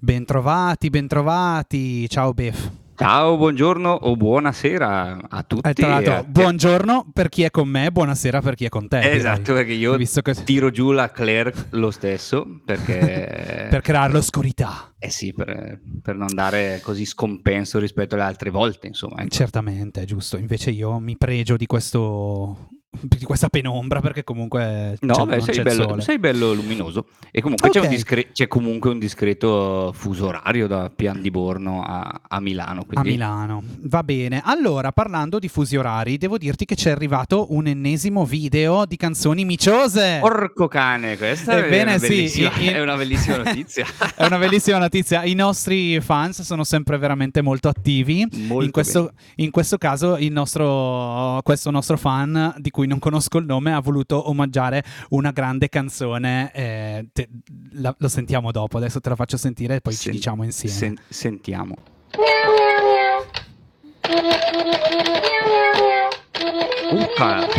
Bentrovati, bentrovati. Ciao Bef. Ciao, buongiorno o buonasera a tutti. E tra l'altro, a- buongiorno per chi è con me, buonasera per chi è con te. Esatto, perché io Visto che- tiro giù la Claire lo stesso, perché... Per creare l'oscurità. Eh sì, per, per non dare così scompenso rispetto alle altre volte, insomma. ecco. Certamente, è giusto. Invece io mi pregio di questo di questa penombra perché comunque No, c'è- beh, sei c'è bello, sei bello luminoso. E comunque c'è, un Ok. discre- c'è comunque un discreto fuso orario da Pian di Borno a, a Milano. A Quindi... Milano, va bene. Allora, parlando di fusi orari, devo dirti che ci è arrivato un ennesimo video di canzoni miciose. Porco cane, questa è, Ebbene una sì, bellissima, in- è una bellissima notizia. È una bellissima notizia. I nostri fans sono sempre veramente molto attivi. Molto in, questo, in questo caso, il nostro, questo nostro fan, di cui non conosco il nome, ha voluto omaggiare una grande canzone. eh, te- la- lo sentiamo dopo. Adesso te la faccio sentire e poi ci Sen- diciamo insieme. sen- sentiamo. Urca.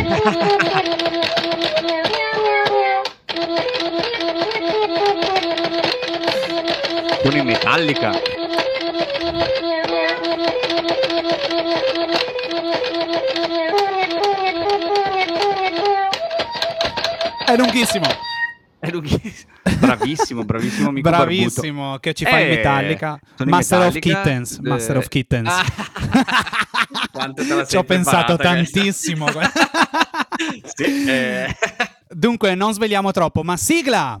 Con i Metallica. È lunghissimo. È lunghissimo. Bravissimo, bravissimo amico Bravissimo. Che ci fa in Eh, Metallica. sono i Master of Metallica, Kittens. eh, Master of Kittens. Ah. Ci ho pensato tantissimo. Sì, eh. Dunque, non svegliamo troppo, ma sigla!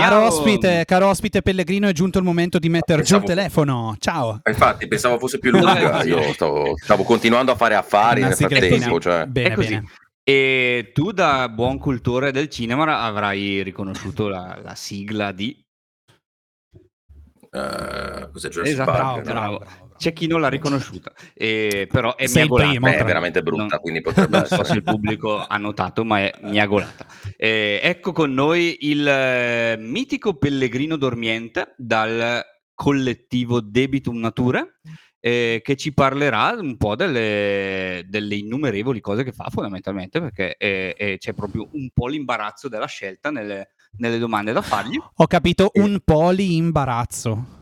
Caro ospite, caro ospite Pellegrino, è giunto il momento di mettere giù il Pensavo- telefono. Ciao. Infatti, pensavo fosse più lunga. Dai. Io stavo, stavo continuando a fare affari Una nel frattempo. Cioè. Bene, È così. bene. E tu, da buon cultore del cinema, avrai riconosciuto la, la sigla di. eh, cos'è Jurassic Esatto, Park? bravo, bravo. C'è chi non l'ha riconosciuta, e, però è Sei miagolata. primo, è veramente brutta, Non- quindi potrebbe Non so se il pubblico ha notato, ma è miagolata. Eh, ecco con noi il eh, mitico Pellegrino Dormiente dal collettivo Debitum Natura, eh, che ci parlerà un po' delle, delle innumerevoli cose che fa fondamentalmente, perché eh, eh, c'è proprio un po' l'imbarazzo della scelta nelle, nelle domande da fargli, Ho capito un po' di imbarazzo.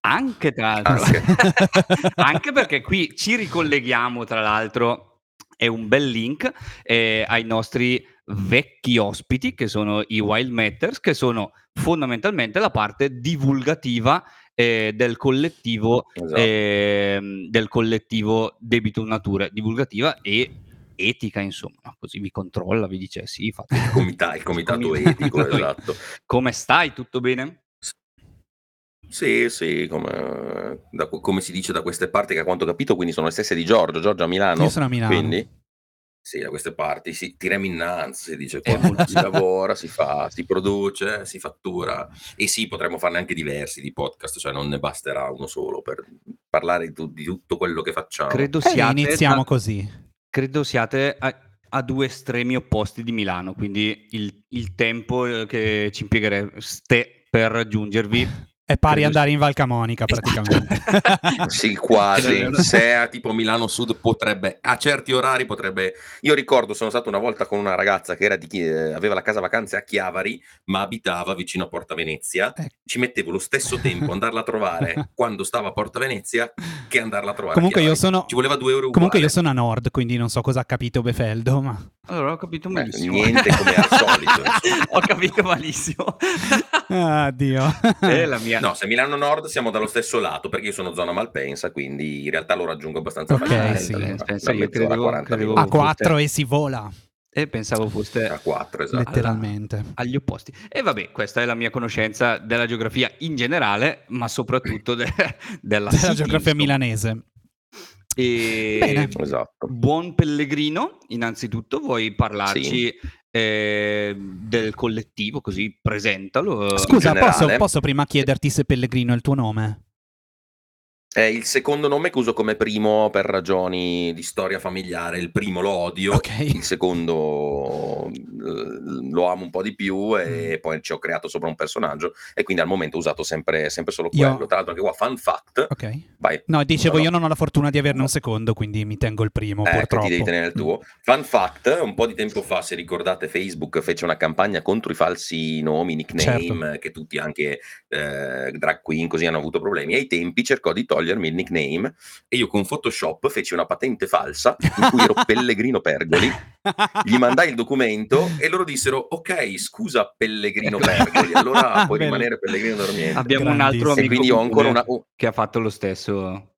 Anche tra l'altro. Anche. Perché qui ci ricolleghiamo, tra l'altro, è un bel link eh, ai nostri vecchi ospiti, che sono i Wild Matters, che sono fondamentalmente la parte divulgativa eh, del collettivo Esatto. ehm, del collettivo Debitum Natura, divulgativa e etica, insomma, così vi controlla, vi dice sì, fate Il, comita- il comitato etico. esatto. come stai, tutto bene? Sì, sì, come, da- come si dice da queste parti, che a quanto ho capito, quindi sono le stesse di Giorgio. Giorgio a Milano. Io sono a Milano. Quindi, sì, da queste parti si tiriamo innanzi, si dice si lavora, si fa, si produce, si fattura. E sì, potremmo farne anche diversi di podcast, cioè non ne basterà uno solo per parlare di, tu- di tutto quello che facciamo. Credo E siate iniziamo da- così. credo siate a, a due estremi opposti di Milano, quindi il, il tempo eh, che ci impieghereste per raggiungervi È pari andare in Val Camonica praticamente. Sì, quasi. Se è a tipo Milano Sud potrebbe, a certi orari potrebbe. Io ricordo, sono stato una volta con una ragazza che era di, chi- eh, aveva la casa vacanze a Chiavari, ma abitava vicino a Porta Venezia. Ecco. Ci mettevo lo stesso tempo andarla a trovare quando stava a Porta Venezia che andarla a trovare. a Comunque io Chiavari. sono Ci voleva due euro Comunque io uguale. sono a nord, quindi non so cosa ha capito Befeldo, ma Allora ho capito Beh, malissimo. niente come al solito. ho capito malissimo. ah, Dio. Mia. No, se Milano Nord siamo dallo stesso lato, perché io sono zona Malpensa, quindi in realtà lo raggiungo abbastanza Ok, facilmente. sì. Pensa, da io credevo- 40 credevo- a 4 e si vola, E pensavo foste A 4, esatto. letteralmente. agli opposti. E vabbè, questa è la mia conoscenza della geografia in generale, ma soprattutto de- della Della geografia milanese. E... Bene. Esatto. Buon Pellegrino, innanzitutto vuoi parlarci eh, del collettivo, così presentalo. Scusa, generale- posso, posso prima chiederti se Pellegrino è il tuo nome? È il secondo nome che uso come primo per ragioni di storia familiare. Il primo lo odio, Ok. il secondo l- lo amo un po' di più e Mm. poi ci ho creato sopra un personaggio e quindi al momento ho usato sempre, sempre solo Io- quello. Tra l'altro anche qua, fun fact, Ok. vai. No, dicevo, No, no. io non ho la fortuna di averne un secondo, quindi mi tengo il primo, Eh, purtroppo. ti devi tenere il Mm. tuo. Fun fact, un po' di tempo fa, se ricordate, Facebook fece una campagna contro i falsi nomi, nickname, Certo. che tutti anche eh, drag queen così hanno avuto problemi. Ai tempi cercò di togliermi il nickname e io con Photoshop feci una patente falsa in cui ero Pellegrino Pergoli. Gli mandai il documento e loro dissero: Ok, scusa Pellegrino Pergoli, allora puoi rimanere Pellegrino Dormiente. Abbiamo un altro. E amico quindi ho ancora una, oh, che ha fatto lo stesso,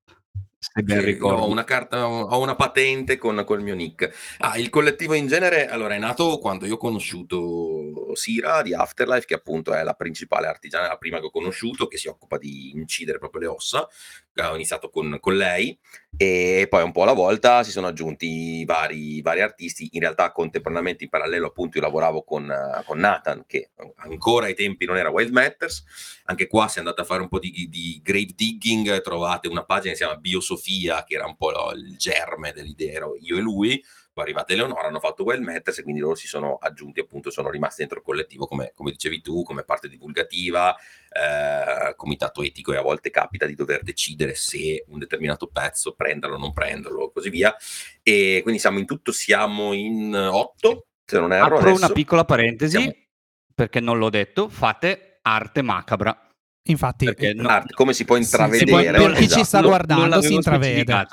se ben ricordo. Ho una carta, ho una patente con col mio nick. Ah, il collettivo in genere, allora, è nato quando io ho conosciuto Sira di Afterlife, che appunto è la principale artigiana, la prima che ho conosciuto, che si occupa di incidere proprio le ossa. Ho iniziato con, con lei e poi un po' alla volta si sono aggiunti vari, vari artisti. In realtà, contemporaneamente, in parallelo, appunto, io lavoravo con, con Nathan, che ancora ai tempi non era Wild Matters. Anche qua, se andate a fare un po' di, di grave digging, trovate una pagina che si chiama Biosofia, che era un po' lo- il germe dell'idea, io e lui. Poi è arrivata Eleonora, hanno fatto Matters e quindi loro si sono aggiunti, appunto, sono rimasti dentro il collettivo, come, come dicevi tu, come parte divulgativa, eh, comitato etico e a volte capita di dover decidere se un determinato pezzo prenderlo o non prenderlo, così via. E quindi siamo in tutto, siamo in otto, se non erro. Apro adesso. una piccola parentesi, Siamo- perché non l'ho detto, fate arte macabra. Infatti, Perché no- Arte, come si può Sì, intravedere. si può- per chi ci esatto. sta non- guardando non l'avevo si intravede.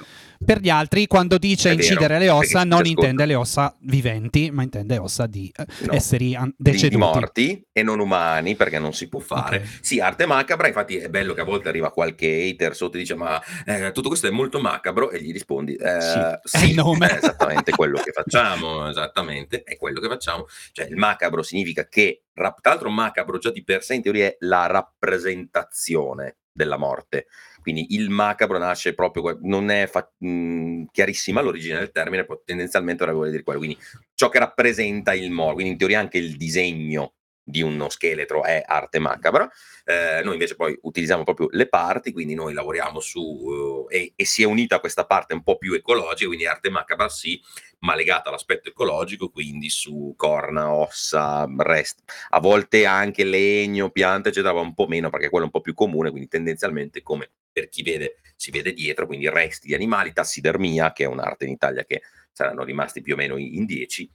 Per gli altri, quando dice incidere le ossa, non intende le ossa viventi, ma intende ossa di eh, No. esseri an- di, deceduti. morti e non umani perché non si può fare. Ok. Sì, arte macabra, infatti è bello che a volte arriva qualche hater sotto e dice ma eh, tutto questo è molto macabro e gli rispondi eh, Sì, è sì, il nome. è esattamente quello che facciamo, esattamente, è quello che facciamo. Cioè il macabro significa che, tra l'altro macabro già di per sé in teoria è la rappresentazione della morte. Quindi il macabro nasce proprio, non è fa- mh, chiarissima l'origine del termine, però tendenzialmente ora vuole dire quello. Quindi ciò che rappresenta il morto, quindi in teoria anche il disegno di uno scheletro è arte macabra. Eh, noi invece poi utilizziamo proprio le parti, quindi noi lavoriamo su eh, e, e si è unita a questa parte un po' più ecologica, quindi arte macabra sì, ma legata all'aspetto ecologico, quindi su corna, ossa, rest, a volte anche legno, piante, eccetera, un po' meno perché quello è un po' più comune, quindi tendenzialmente come per chi vede si vede dietro, quindi resti di animali, tassidermia, che è un'arte in Italia che saranno rimasti più o meno in 10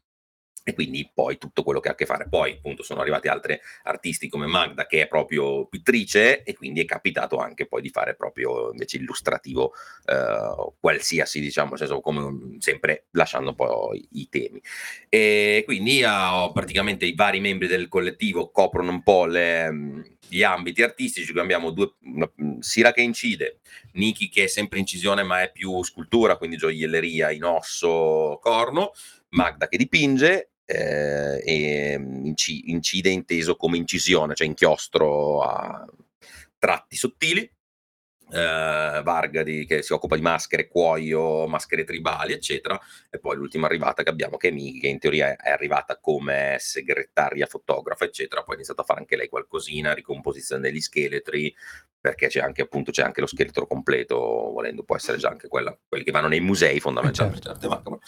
e quindi poi tutto quello che ha a che fare. Poi appunto sono arrivati altri artisti come Magda che è proprio pittrice e quindi è capitato anche poi di fare proprio invece illustrativo eh, qualsiasi diciamo, senso come sempre lasciando poi i temi. E quindi ah, praticamente i vari membri del collettivo coprono un po' le, mh, gli ambiti artistici, abbiamo due, una- mh, Sira che incide, Niki che è sempre incisione ma è più scultura, quindi gioielleria in osso, corno, Magda che dipinge eh, e mh, inci- incide inteso come incisione, cioè inchiostro a tratti sottili. eh, Varga di- che si occupa di maschere, cuoio, maschere tribali, eccetera. E poi l'ultima arrivata che abbiamo, che è Miki, che in teoria è, arrivata come segretaria fotografa, eccetera. Poi ha iniziato a fare anche lei qualcosina, ricomposizione degli scheletri, perché c'è anche appunto c'è anche lo scheletro completo, volendo può essere già anche quella, quelli che vanno nei musei fondamentalmente. arte macabra.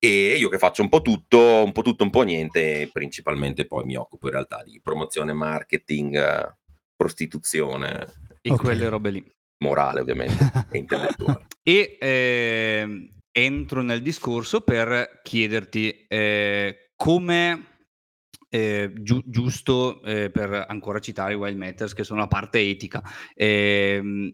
E io che faccio un po' tutto, un po' tutto, un po' niente, principalmente poi mi occupo in realtà di promozione, marketing, eh, prostituzione, E Ok. quelle robe lì. morale ovviamente e intellettuale. E ehm, entro nel discorso per chiederti eh, come, eh, giu- giusto eh, per ancora citare i Wild Matters, che sono la parte etica, ehm,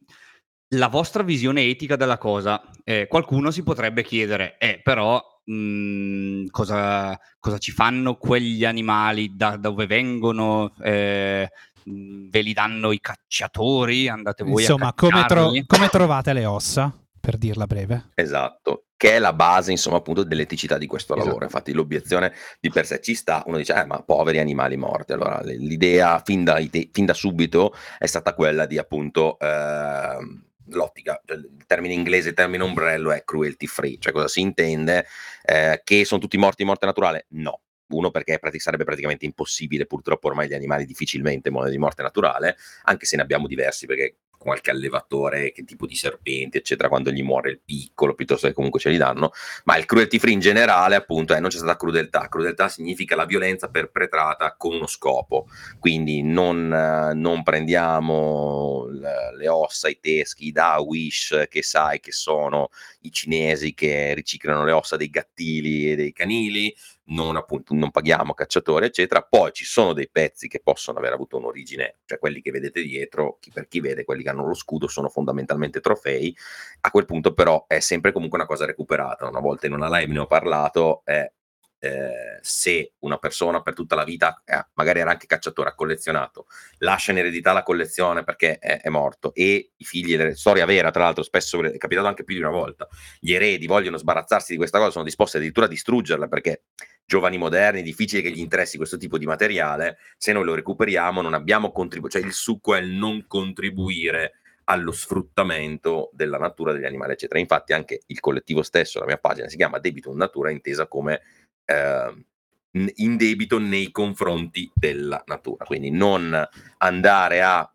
la vostra visione etica della cosa. Eh, qualcuno si potrebbe chiedere, eh, però mh, cosa, cosa ci fanno quegli animali, da dove vengono? eh, mh, ve li danno i cacciatori? Andate voi Insomma, a come, tro- come trovate le ossa? Per dirla breve. Esatto, che è la base, insomma, appunto dell'eticità di questo Esatto. lavoro. Infatti, l'obiezione di per sé ci sta. Uno dice, eh, ma poveri animali morti. Allora, l'idea fin da, fin da subito è stata quella di appunto. ehm, L'ottica, cioè, il termine inglese, il termine ombrello è cruelty free, cioè cosa si intende? Eh, che sono tutti morti di morte naturale? No, uno perché prati- sarebbe praticamente impossibile, purtroppo ormai gli animali difficilmente muoiono di morte naturale, anche se ne abbiamo diversi perché qualche allevatore che tipo di serpenti, eccetera, quando gli muore il piccolo, piuttosto che comunque ce li danno, ma il cruelty free in generale, appunto, è non c'è stata crudeltà. Crudeltà significa la violenza perpetrata con uno scopo, quindi non, non prendiamo le ossa, i teschi da Wish, che sai che sono i cinesi che riciclano le ossa dei gattili e dei canili, non, appunto, non paghiamo cacciatori, eccetera. Poi ci sono dei pezzi che possono aver avuto un'origine, cioè quelli che vedete dietro, chi per chi vede, quelli che hanno lo scudo sono fondamentalmente trofei. A quel punto, però, è sempre comunque una cosa recuperata. Una volta in una live ne ho parlato, è eh, se una persona per tutta la vita, eh, magari era anche cacciatore, ha collezionato, lascia in eredità la collezione perché è, è morto e i figli, le, storia vera tra l'altro, spesso è capitato anche più di una volta, gli eredi vogliono sbarazzarsi di questa cosa, sono disposti addirittura a distruggerla perché giovani moderni, è difficile che gli interessi questo tipo di materiale, se noi lo recuperiamo non abbiamo contribuito, cioè il succo è il non contribuire allo sfruttamento della natura degli animali, eccetera. Infatti anche il collettivo stesso, la mia pagina si chiama Debito in Natura, intesa come eh, in debito nei confronti della natura. Quindi non andare a,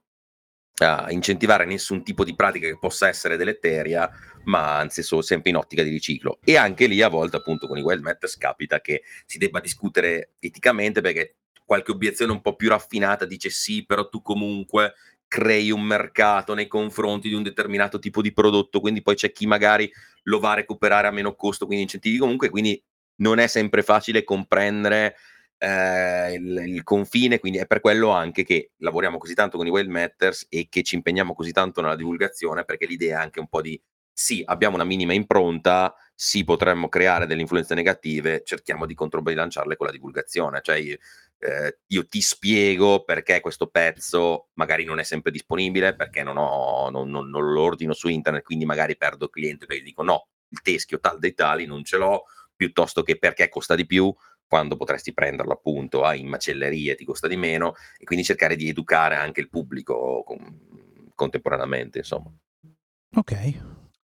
a, incentivare nessun tipo di pratica che possa essere deleteria, ma anzi solo sempre in ottica di riciclo. E anche lì a volte appunto con i wild matters capita che si debba discutere eticamente perché qualche obiezione un po' più raffinata dice sì, però tu comunque crei un mercato nei confronti di un determinato tipo di prodotto, quindi poi c'è chi magari lo va a recuperare a meno costo, quindi incentivi comunque, quindi non è sempre facile comprendere eh, il, il, confine, quindi è per quello anche che lavoriamo così tanto con i Whale Matters e che ci impegniamo così tanto nella divulgazione, perché l'idea è anche un po' di sì, abbiamo una minima impronta, sì, potremmo creare delle influenze negative, cerchiamo di controbilanciarle con la divulgazione, cioè eh, io ti spiego perché questo pezzo magari non è sempre disponibile, perché non, ho, non, non, non lo ordino su internet, quindi magari perdo cliente perché dico no, il teschio tal dei tali non ce l'ho, piuttosto che perché costa di più quando potresti prenderlo appunto in macellerie ti costa di meno e quindi cercare di educare anche il pubblico con, contemporaneamente insomma. Ok.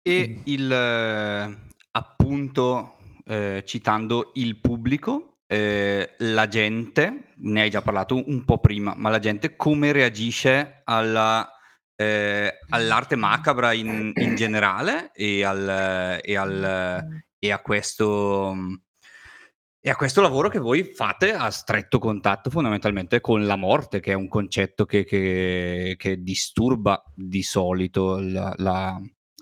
E il eh, appunto eh, citando il pubblico eh, la gente ne hai già parlato un po' prima ma la gente come reagisce alla eh, all'arte macabra in, in generale e al, e al, e a questo e a questo lavoro che voi fate a stretto contatto fondamentalmente con la morte, che è un concetto che, che, che disturba di solito la, la,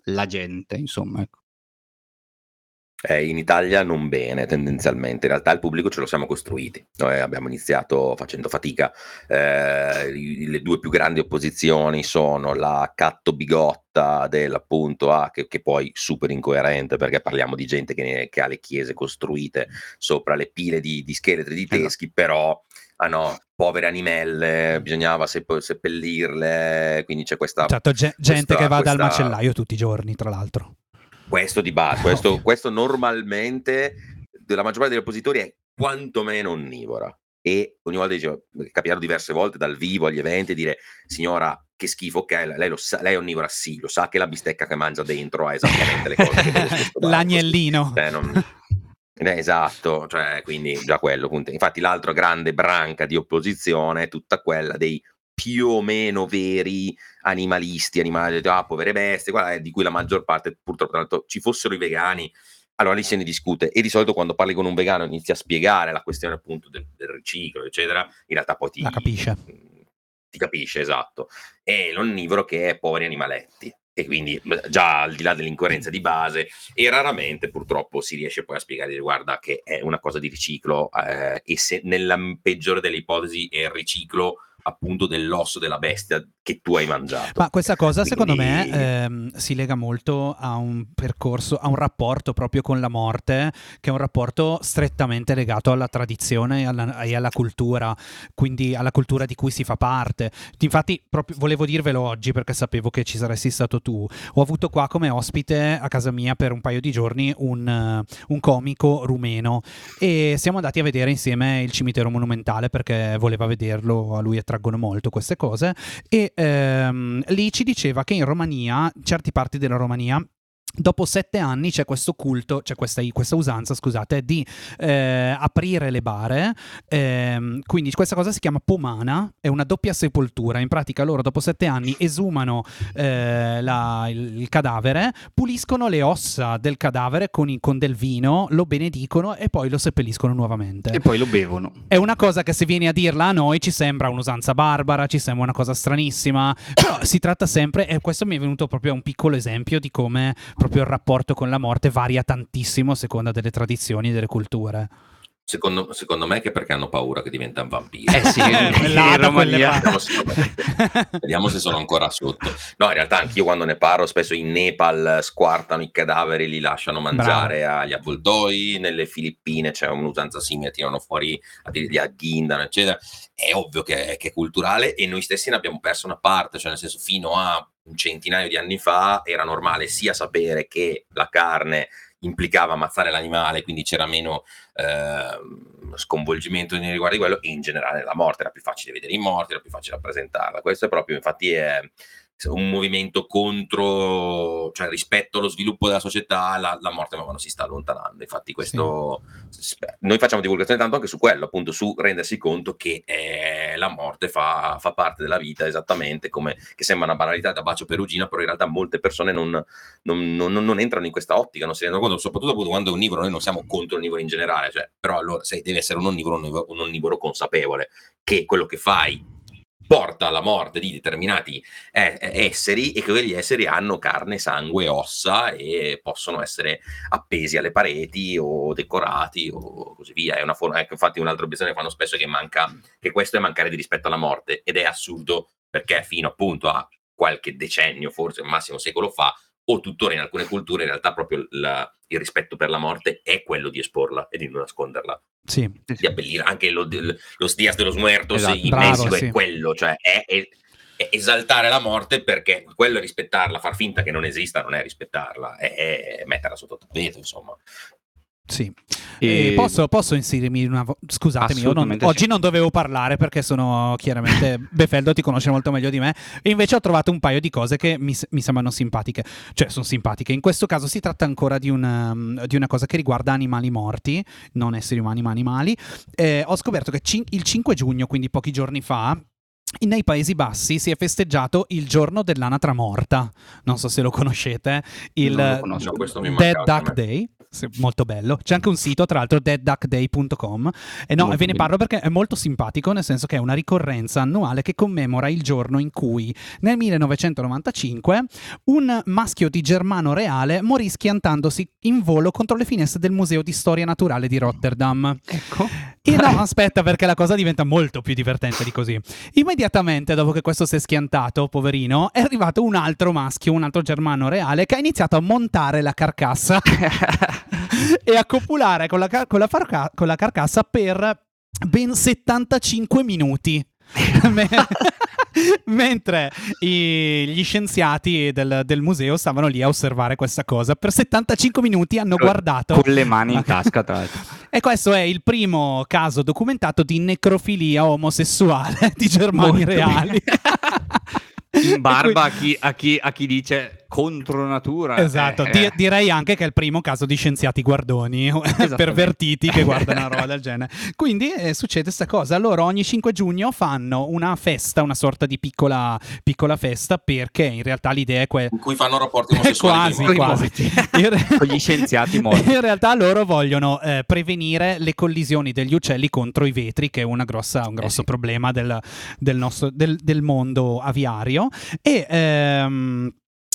la gente, insomma. Ecco. Eh, in Italia non bene tendenzialmente, in realtà il pubblico ce lo siamo costruiti, noi abbiamo iniziato facendo fatica, eh, le due più grandi opposizioni sono la catto bigotta dell'appunto A, che, che, poi super incoerente perché parliamo di gente che, ne, che, ha le chiese costruite sopra le pile di, di scheletri di esatto. teschi, però ah no, povere animelle, bisognava sepp- seppellirle, quindi c'è questa... Certo, gente questa, che va questa... dal macellaio tutti i giorni, tra l'altro. Questo di base, questo, questo normalmente della maggior parte degli oppositori è quantomeno onnivora e ogni volta dicevo, capitato diverse volte dal vivo agli eventi dire signora che schifo, ok, lei, lo sa, lei è onnivora, sì, lo sa che la bistecca che mangia dentro ha esattamente le cose che L'agnellino. Cioè, non... eh, esatto, cioè, quindi già quello. Infatti l'altra grande branca di opposizione è tutta quella dei più o meno veri animalisti, animali, ah, povere bestie, guarda, di cui la maggior parte purtroppo, tanto ci fossero i vegani, allora lì se ne discute e di solito quando parli con un vegano inizi a spiegare la questione appunto del, del riciclo, eccetera, in realtà poi ti, la capisce. Ti capisce, esatto. E l'onnivoro che è poveri animaletti e quindi già al di là dell'incoerenza di base e raramente purtroppo si riesce poi a spiegare guarda che è una cosa di riciclo eh, e se nella peggiore delle ipotesi è il riciclo appunto dell'osso della bestia che tu hai mangiato. Ma questa cosa Quindi... secondo me ehm, si lega molto a un percorso, a un rapporto proprio con la morte, che è un rapporto strettamente legato alla tradizione e alla, e alla cultura, quindi alla cultura di cui si fa parte. Infatti proprio volevo dirvelo oggi perché sapevo che ci saresti stato tu. Ho avuto qua come ospite a casa mia per un paio di giorni un, un comico rumeno e siamo andati a vedere insieme il cimitero monumentale perché voleva vederlo, a lui attraggono molto queste cose e ehm, lì ci diceva che in Romania, certe parti della Romania, dopo sette anni c'è questo culto, c'è questa, questa usanza, scusate, di eh, aprire le bare. ehm, quindi questa cosa si chiama pomana, è una doppia sepoltura. In pratica loro dopo sette anni esumano eh, la- il, il cadavere, puliscono le ossa del cadavere con, con del vino, lo benedicono e poi lo seppelliscono nuovamente. E poi lo bevono. È una cosa che se vieni a dirla a noi ci sembra un'usanza barbara, ci sembra una cosa stranissima, però si tratta sempre, e questo mi è venuto proprio un piccolo esempio di come proprio il rapporto con la morte varia tantissimo a seconda delle tradizioni e delle culture. Secondo, secondo me è che perché hanno paura che diventano vampiri. Eh sì, parti. Vediamo se, vediamo se sono ancora sotto. No, in realtà anch'io quando ne parlo, spesso in Nepal squartano i cadaveri, li lasciano mangiare agli avvoltoi, nelle Filippine c'è un'usanza simile, tirano fuori, li agghindano, eccetera. È ovvio che, che è culturale e noi stessi ne abbiamo perso una parte, cioè nel senso fino a un centinaio di anni fa era normale sia sapere che la carne implicava ammazzare l'animale, quindi c'era meno ehm, sconvolgimento nei riguardi di quello, e in generale la morte era più facile vedere i morti, era più facile rappresentarla. Questo è proprio, infatti, è un movimento contro, cioè rispetto allo sviluppo della società, la, la morte man mano si sta allontanando. Infatti, questo spe- noi facciamo divulgazione tanto anche su quello, appunto, su rendersi conto che eh, la morte fa, fa parte della vita esattamente come che sembra una banalità da bacio perugina, però in realtà molte persone non, non, non- non entrano in questa ottica, non si rendono conto, soprattutto appunto quando è onnivoro, noi non siamo contro l'onnivoro in generale, cioè, però allora se deve essere un onnivoro- un onnivoro consapevole, che quello che fai porta alla morte di determinati eh, eh, esseri e quegli esseri hanno carne, sangue, ossa e possono essere appesi alle pareti o decorati o così via. È una forma, ecco, infatti un'altra obiezione che fanno spesso è che manca, che questo è mancare di rispetto alla morte ed è assurdo perché fino appunto a qualche decennio, forse al massimo secolo fa, o tuttora in alcune culture in realtà proprio la- il rispetto per la morte è quello di esporla e di non nasconderla Sì, di abbellire anche lo, lo Dias de los Muertos Esatto, in bravo, Messico sì. è quello, cioè è, è- è esaltare la morte perché quello è rispettarla, far finta che non esista non è rispettarla, è, è metterla sotto tappeto, insomma. Sì. E- E posso, posso inserirmi una vo- Scusatemi, io non- oggi non dovevo parlare perché sono chiaramente Befeldo ti conosce molto meglio di me e invece ho trovato un paio di cose che mi, mi sembrano simpatiche. Cioè, sono simpatiche. In questo caso si tratta ancora di una, di una cosa che riguarda animali morti, non esseri umani ma animali. Eh, ho scoperto che cin- il 5 giugno, quindi pochi giorni fa, nei Paesi Bassi si è festeggiato il giorno dell'anatra morta. Non so se lo conoscete. Il lo conosco. Dead Duck. Day. Sì, molto bello. C'è anche un sito, tra l'altro, deadduckday.com. E no, Molto ve ne parlo perché è molto simpatico, nel senso che è una ricorrenza annuale che commemora il giorno in cui, nel 1995, un maschio di Germano Reale morì schiantandosi in volo contro le finestre del Museo di Storia Naturale di Rotterdam. Ecco. E no, aspetta, perché la cosa diventa molto più divertente di così. Immediatamente dopo che questo si è schiantato, poverino, è arrivato un altro maschio, un altro germano reale, che ha iniziato a montare la carcassa e a copulare con la, car- con la farca- con la carcassa per ben 75 minuti. Me- Mentre i- gli scienziati del, del museo stavano lì a osservare questa cosa, per 75 minuti hanno guardato Con le mani in tasca, tra l'altro. e questo è il primo caso documentato di necrofilia omosessuale di germani Molto reali. In barba a chi, a chi- a chi dice contro natura. Esatto, Eh, di- eh. direi anche che è il primo caso di scienziati guardoni, pervertiti che guardano una roba del genere. Quindi eh, succede questa cosa. Loro ogni 5 giugno fanno una festa, una sorta di piccola, piccola festa, perché in realtà l'idea è quella. In cui fanno rapporti omosessuali. quasi, quasi. re- Con gli scienziati morti. In realtà loro vogliono eh, prevenire le collisioni degli uccelli contro i vetri, che è una grossa- un grosso sì. problema del, del nostro, del, del mondo aviario. E. ehm,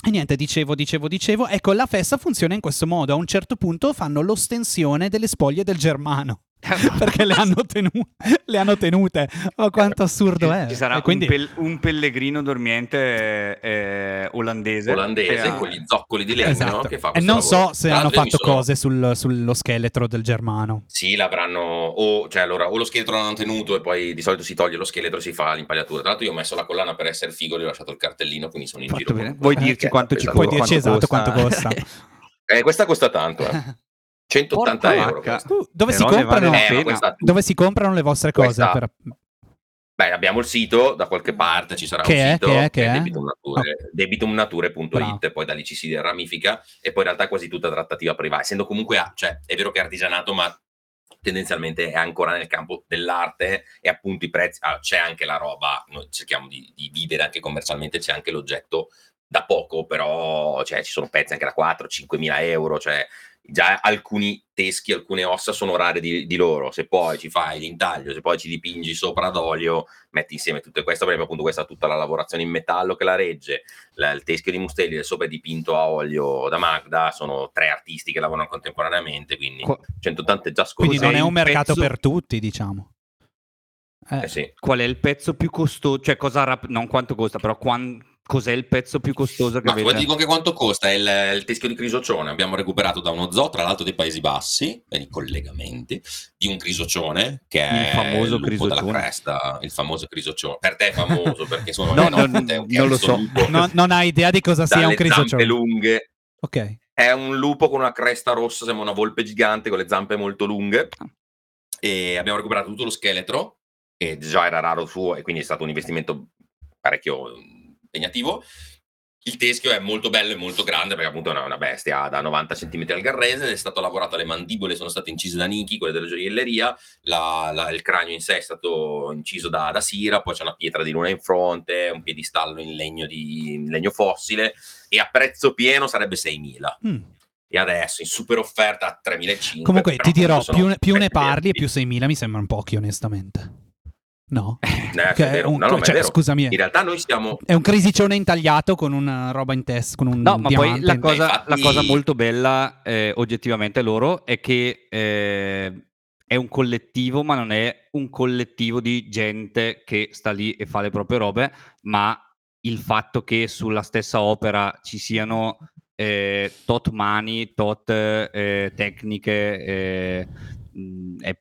e niente, dicevo, dicevo, dicevo. Ecco, la festa funziona in questo modo. A un certo punto fanno l'ostensione delle spoglie del germano. Perché le hanno, tenu- le hanno tenute. Ma quanto assurdo è. Ci sarà quindi- un, pel- un pellegrino dormiente eh, olandese. Olandese ha- con gli zoccoli di legno Esatto. che fa E non so lavoro. se Tra hanno fatto sono- cose sul- sullo scheletro del germano. Sì, l'avranno o, cioè, allora, o lo scheletro l'hanno tenuto e poi di solito si toglie lo scheletro e si fa l'impagliatura. Tra l'altro io ho messo la collana per essere figo e ho lasciato il cartellino, quindi sono in Fatto giro. Vuoi Eh, dirci che quanto ci pesato. Puoi costa? dirci esatto quanto costa. Eh, questa costa tanto, eh. 180 Porca euro. Tu, dove, si comprano, vale Eh, questa- dove si comprano le vostre cose? Questa- per- Beh, abbiamo il sito, da qualche parte ci sarà Che un è? sito, Che è? Che è è? debitumnature- debitumnature.it, Bravo. poi da lì ci si ramifica e poi in realtà è quasi tutta trattativa privata, essendo comunque, a- cioè, è vero che è artigianato, ma tendenzialmente è ancora nel campo dell'arte e appunto i prezzi, ah, c'è anche la roba, noi cerchiamo di, di vivere anche commercialmente, c'è anche l'oggetto da poco, però cioè, ci sono pezzi anche da 4-5 mila euro, cioè già alcuni teschi, alcune ossa sono rare di, di loro, se poi ci fai l'intaglio, se poi ci dipingi sopra ad olio, metti insieme tutte queste, perché appunto questa è tutta la lavorazione in metallo che la regge, la- il teschio di Mustelli del sopra è dipinto a olio da Magda, sono tre artisti che lavorano contemporaneamente, quindi Qua- 180 già Quindi scontati. non è un mercato pezzo- per tutti, diciamo. Eh, Eh sì. Qual è il pezzo più costoso? Cioè, cosa rap- non quanto costa, però quan- cos'è il pezzo più costoso che Ma poi ti avete? dico anche quanto costa il, il teschio di Crisocione. Abbiamo recuperato da uno zoo, tra l'altro dei Paesi Bassi, per i collegamenti, di un Crisocione, che è Il famoso il Crisocione. cresta, il famoso Crisocione. Per te è famoso, perché sono No, non- te è un non lo so. lupo. non, non hai idea di cosa sia un crisocione. lunghe, Ok. È un lupo con una cresta rossa, sembra una volpe gigante con le zampe molto lunghe. E abbiamo recuperato tutto lo scheletro, E già era raro suo, e quindi è stato un investimento parecchio. Impegnativo. Il teschio è molto bello e molto grande perché appunto è una bestia da 90 cm al garrese. è stato lavorato, le mandibole sono state incise da Niki, quelle della gioielleria, la- la- il cranio in sé è stato inciso da, da Sira, poi c'è una pietra di luna in fronte, un piedistallo in legno, di, in legno fossile E a prezzo pieno sarebbe 6.000. Mm. E adesso in super offerta a 3.500. Comunque ti dirò, più, più ne parli e più 6.000 mi sembrano pochi, onestamente. No? Eh, Che è è vero. un- No, no, è cioè, vero. scusami, In realtà noi siamo è un crisicione intagliato con una roba in testa, con un No, ma poi diamante la cosa, infatti- la cosa molto bella eh, oggettivamente loro è che eh, è un collettivo, ma non è un collettivo di gente che sta lì e fa le proprie robe, ma il fatto che sulla stessa opera ci siano eh, tot mani, tot eh, tecniche, eh, è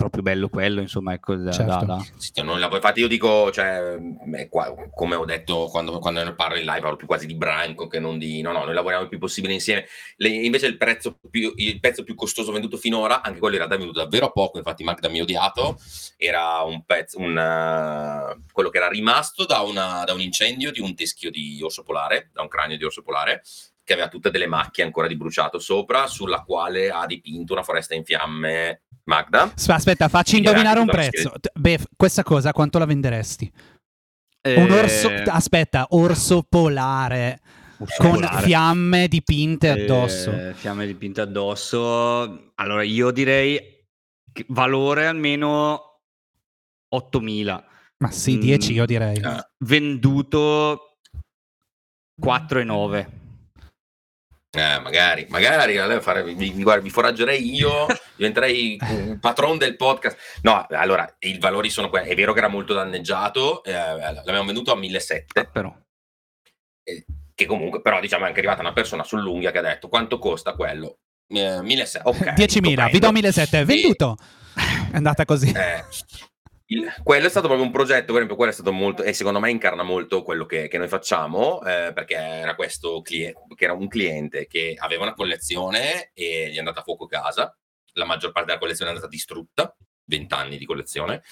proprio bello quello, insomma, ecco, da- Certo. da- da- Sì, non la- infatti io dico, cioè, è qua- come ho detto quando, quando ne parlo in live, parlo più quasi di branco che non di... No, no, noi lavoriamo il più possibile insieme. Le- invece il, prezzo più, il pezzo più costoso venduto finora, anche quello è venuto davvero a poco, infatti Magda mi ha odiato, era un pezzo, un, eh, quello che era rimasto da, una- da un incendio di un teschio di orso polare, da un cranio di orso polare, che aveva tutte delle macchie ancora di bruciato sopra, sulla quale ha dipinto una foresta in fiamme Magda. Asp- Aspetta, facci indovinare un prezzo. Beh, questa cosa quanto la venderesti? Eh, Un orso, aspetta, orso polare con polare. fiamme dipinte addosso. Eh, fiamme dipinte addosso. Allora, io direi che valore almeno 8000. Ma sì, Mm. 10 io direi. Eh, Venduto 4,9. Eh, magari, magari fare- vi, vi- guarda, vi foraggerei io, diventerei un patron del podcast. No, allora i valori sono quelli. È vero che era molto danneggiato, eh, l'abbiamo venduto a 1.700, Però. eh, che comunque, però diciamo è anche arrivata una persona sull'unghia che ha detto quanto costa quello? Eh, 1.700, ok. 10.000, lo vi do prendo. 1.700, E- venduto. È andata così. Eh, il- quello è stato proprio un progetto, per esempio, quello è stato molto, e secondo me incarna molto quello che, che noi facciamo, eh, perché era questo cliente, che era un cliente che aveva una collezione e gli è andata a fuoco casa, la maggior parte della collezione è andata distrutta, 20 anni di collezione,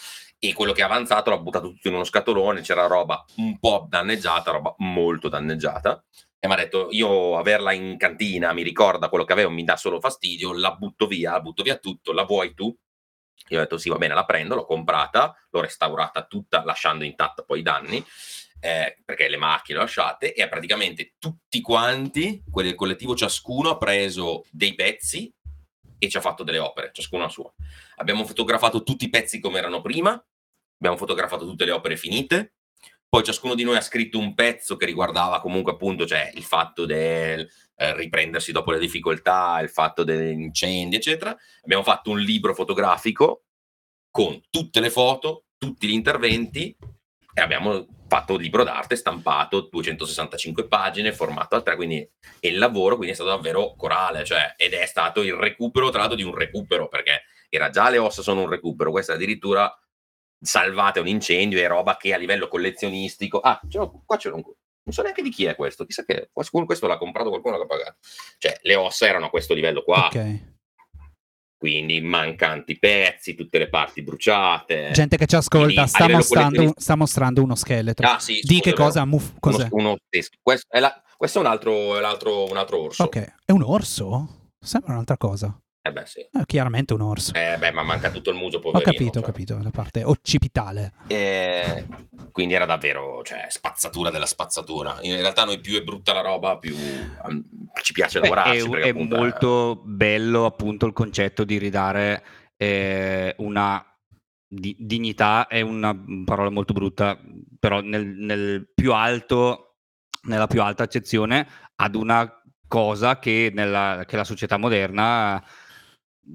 e quello che è avanzato l'ha buttato tutto in uno scatolone, c'era roba un po' danneggiata, roba molto danneggiata, e mi ha detto io averla in cantina mi ricorda quello che avevo, mi dà solo fastidio, la butto via, la butto via tutto, la vuoi tu? Io ho detto sì, va bene, la prendo, l'ho comprata, l'ho restaurata tutta, lasciando intatta poi i danni, eh, perché le macchine le ho lasciate, e praticamente tutti quanti, quelli del collettivo, ciascuno ha preso dei pezzi e ci ha fatto delle opere, ciascuno la sua. Abbiamo fotografato tutti i pezzi come erano prima, abbiamo fotografato tutte le opere finite, poi ciascuno di noi ha scritto un pezzo che riguardava comunque appunto cioè, il fatto del eh, riprendersi dopo le difficoltà, il fatto degli incendi, eccetera. Abbiamo fatto un libro fotografico con tutte le foto, tutti gli interventi e abbiamo fatto il libro d'arte stampato 265 pagine, formato a 3, quindi e il lavoro quindi è stato davvero corale, cioè, ed è stato il recupero tra l'altro di un recupero, perché era già le ossa sono un recupero, questa addirittura salvate un incendio e roba che a livello collezionistico ah qua c'era un non so neanche di chi è questo chissà che qualcuno questo l'ha comprato qualcuno l'ha pagato cioè le ossa erano a questo livello qua Ok. quindi mancanti pezzi, tutte le parti bruciate. Gente che ci ascolta sta mostrando, collezioni- sta mostrando uno scheletro. Ah, sì, Di che cosa? Muf- cos'è? Uno, uno questo, è la- questo è un altro, è l'altro- un altro orso. Ok, è un orso? Sembra un'altra cosa. Eh beh, sì. È chiaramente un orso. Eh beh, ma manca tutto il muso, ho poverino. capito, ho cioè. capito, la parte occipitale. Eh, quindi era davvero cioè, spazzatura della spazzatura. In realtà noi più è brutta la roba, più um, ci piace Beh, lavorarci. è, è appunto, molto bello appunto il concetto di ridare eh, una di- dignità, è una parola molto brutta, però nel, nel più alto, nella più alta accezione, ad una cosa che, nella, che la società moderna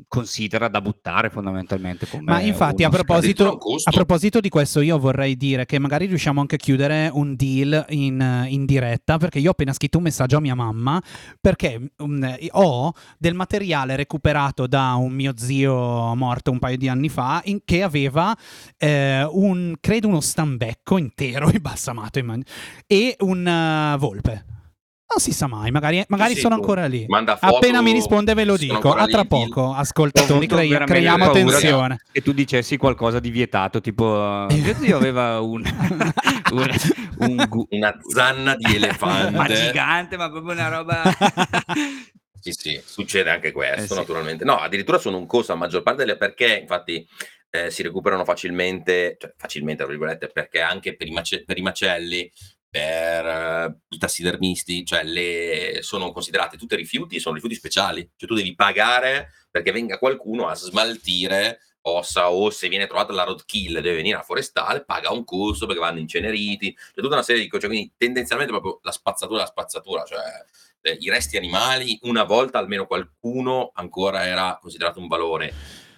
considera da buttare fondamentalmente. Come Ma infatti, a proposito, a proposito di questo, io vorrei dire che magari riusciamo anche a chiudere un deal in, in diretta, perché io ho appena scritto un messaggio a mia mamma, perché mm, ho del materiale recuperato da un mio zio morto un paio di anni fa, in- che aveva eh, un, credo uno stambecco intero, imbalsamato, immagino, e un eh, volpe. Non si sa mai, magari, magari sì, sono tu ancora lì. Manda foto, Appena mi risponde ve lo dico. A tra lì, poco, Ho ascoltatori, crei- creiamo tensione. che tu dicessi qualcosa di vietato, tipo mio zio aveva un, un, un gu- Una zanna di elefante. ma gigante, ma proprio una roba Sì, sì, succede anche questo, Eh, sì. naturalmente. No, addirittura sono un costo, la maggior parte delle perché infatti eh, si recuperano facilmente, cioè facilmente, tra virgolette, perché anche per i, mace- per i macelli, per eh, i tassidermisti, cioè le, sono considerate tutte rifiuti, sono rifiuti speciali. Cioè tu devi pagare perché venga qualcuno a smaltire ossa o se viene trovata la roadkill deve venire a forestale, paga un costo perché vanno inceneriti, c'è tutta una serie di cose, quindi tendenzialmente proprio la spazzatura, la spazzatura, cioè eh, i resti animali, una volta almeno qualcuno ancora era considerato un valore.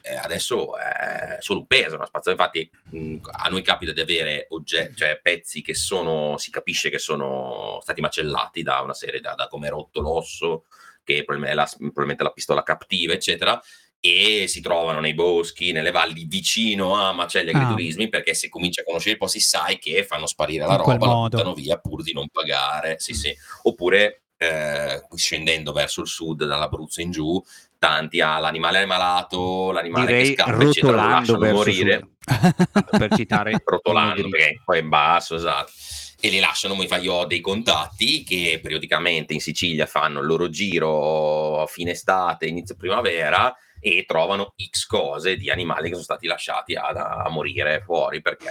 Eh, adesso è solo un peso, una spazzatura. Infatti, mh, a noi capita di avere oggetti, cioè pezzi che sono, si capisce che sono stati macellati da una serie, da, da come è rotto l'osso, che probabilmente è la, probabilmente la pistola captiva, eccetera. E si trovano nei boschi, nelle valli vicino a macelli e Ah. agriturismi, perché se cominci a conoscere i posti sai che fanno sparire la roba, la buttano via pur di non pagare. Sì, Mm. sì oppure eh, scendendo verso il sud, dall'Abruzzo in giù, tanti ha l'animale è malato, l'animale direi che scappa, eccetera, lo lasciano verso morire, per citare rotolando, perché poi è in basso, esatto. E li lasciano, mi fa, io ho dei contatti che periodicamente in Sicilia fanno il loro giro a fine estate, inizio primavera e trovano X cose di animali che sono stati lasciati ad- a, morire fuori perché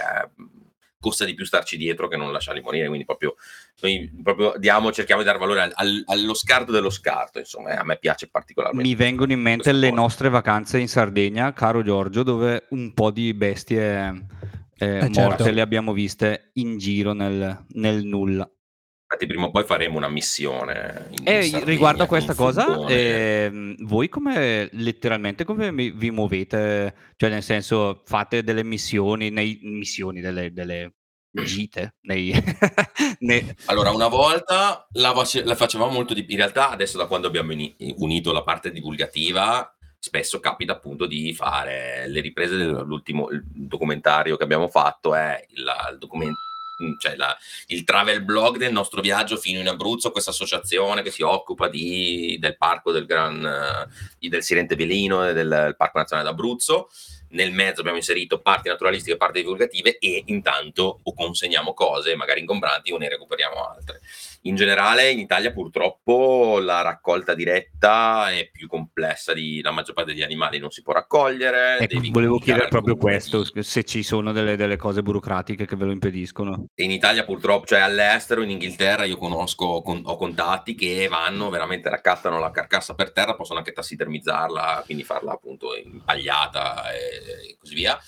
costa di più starci dietro che non lasciarli morire, quindi proprio noi proprio diamo, cerchiamo di dare valore al- al- allo scarto dello scarto, insomma, e a me piace particolarmente. Mi vengono in mente le cosa. nostre vacanze in Sardegna, caro Giorgio, dove un po' di bestie eh, morte certo. le abbiamo viste in giro nel, nel nulla. Infatti prima o poi faremo una missione in E Sardegna, riguardo a questa cosa, ehm, voi come letteralmente come vi muovete? Cioè, nel senso, fate delle missioni, nei, missioni, delle, delle gite nei, nei- Allora, una volta la, face- la facevamo molto di In realtà, adesso da quando abbiamo ini- unito la parte divulgativa, spesso capita appunto di fare le riprese dell'ultimo documentario che abbiamo fatto è il, il documento cioè la- il travel blog del nostro viaggio fino in Abruzzo, questa associazione che si occupa di- del parco del Gran eh, del Sirente Velino e del, del Parco Nazionale d'Abruzzo. Nel mezzo abbiamo inserito parti naturalistiche e parti divulgative e intanto o consegniamo cose magari ingombranti o ne recuperiamo altre. In generale in Italia purtroppo la raccolta diretta è più complessa di la maggior parte degli animali non si può raccogliere. Ecco, volevo chiedere proprio questo, di- se ci sono delle, delle cose burocratiche che ve lo impediscono. in Italia purtroppo, cioè all'estero, in Inghilterra, io conosco, con- ho contatti che vanno, veramente raccattano la carcassa per terra, possono anche tassidermizzarla, quindi farla appunto impagliata e, e così via.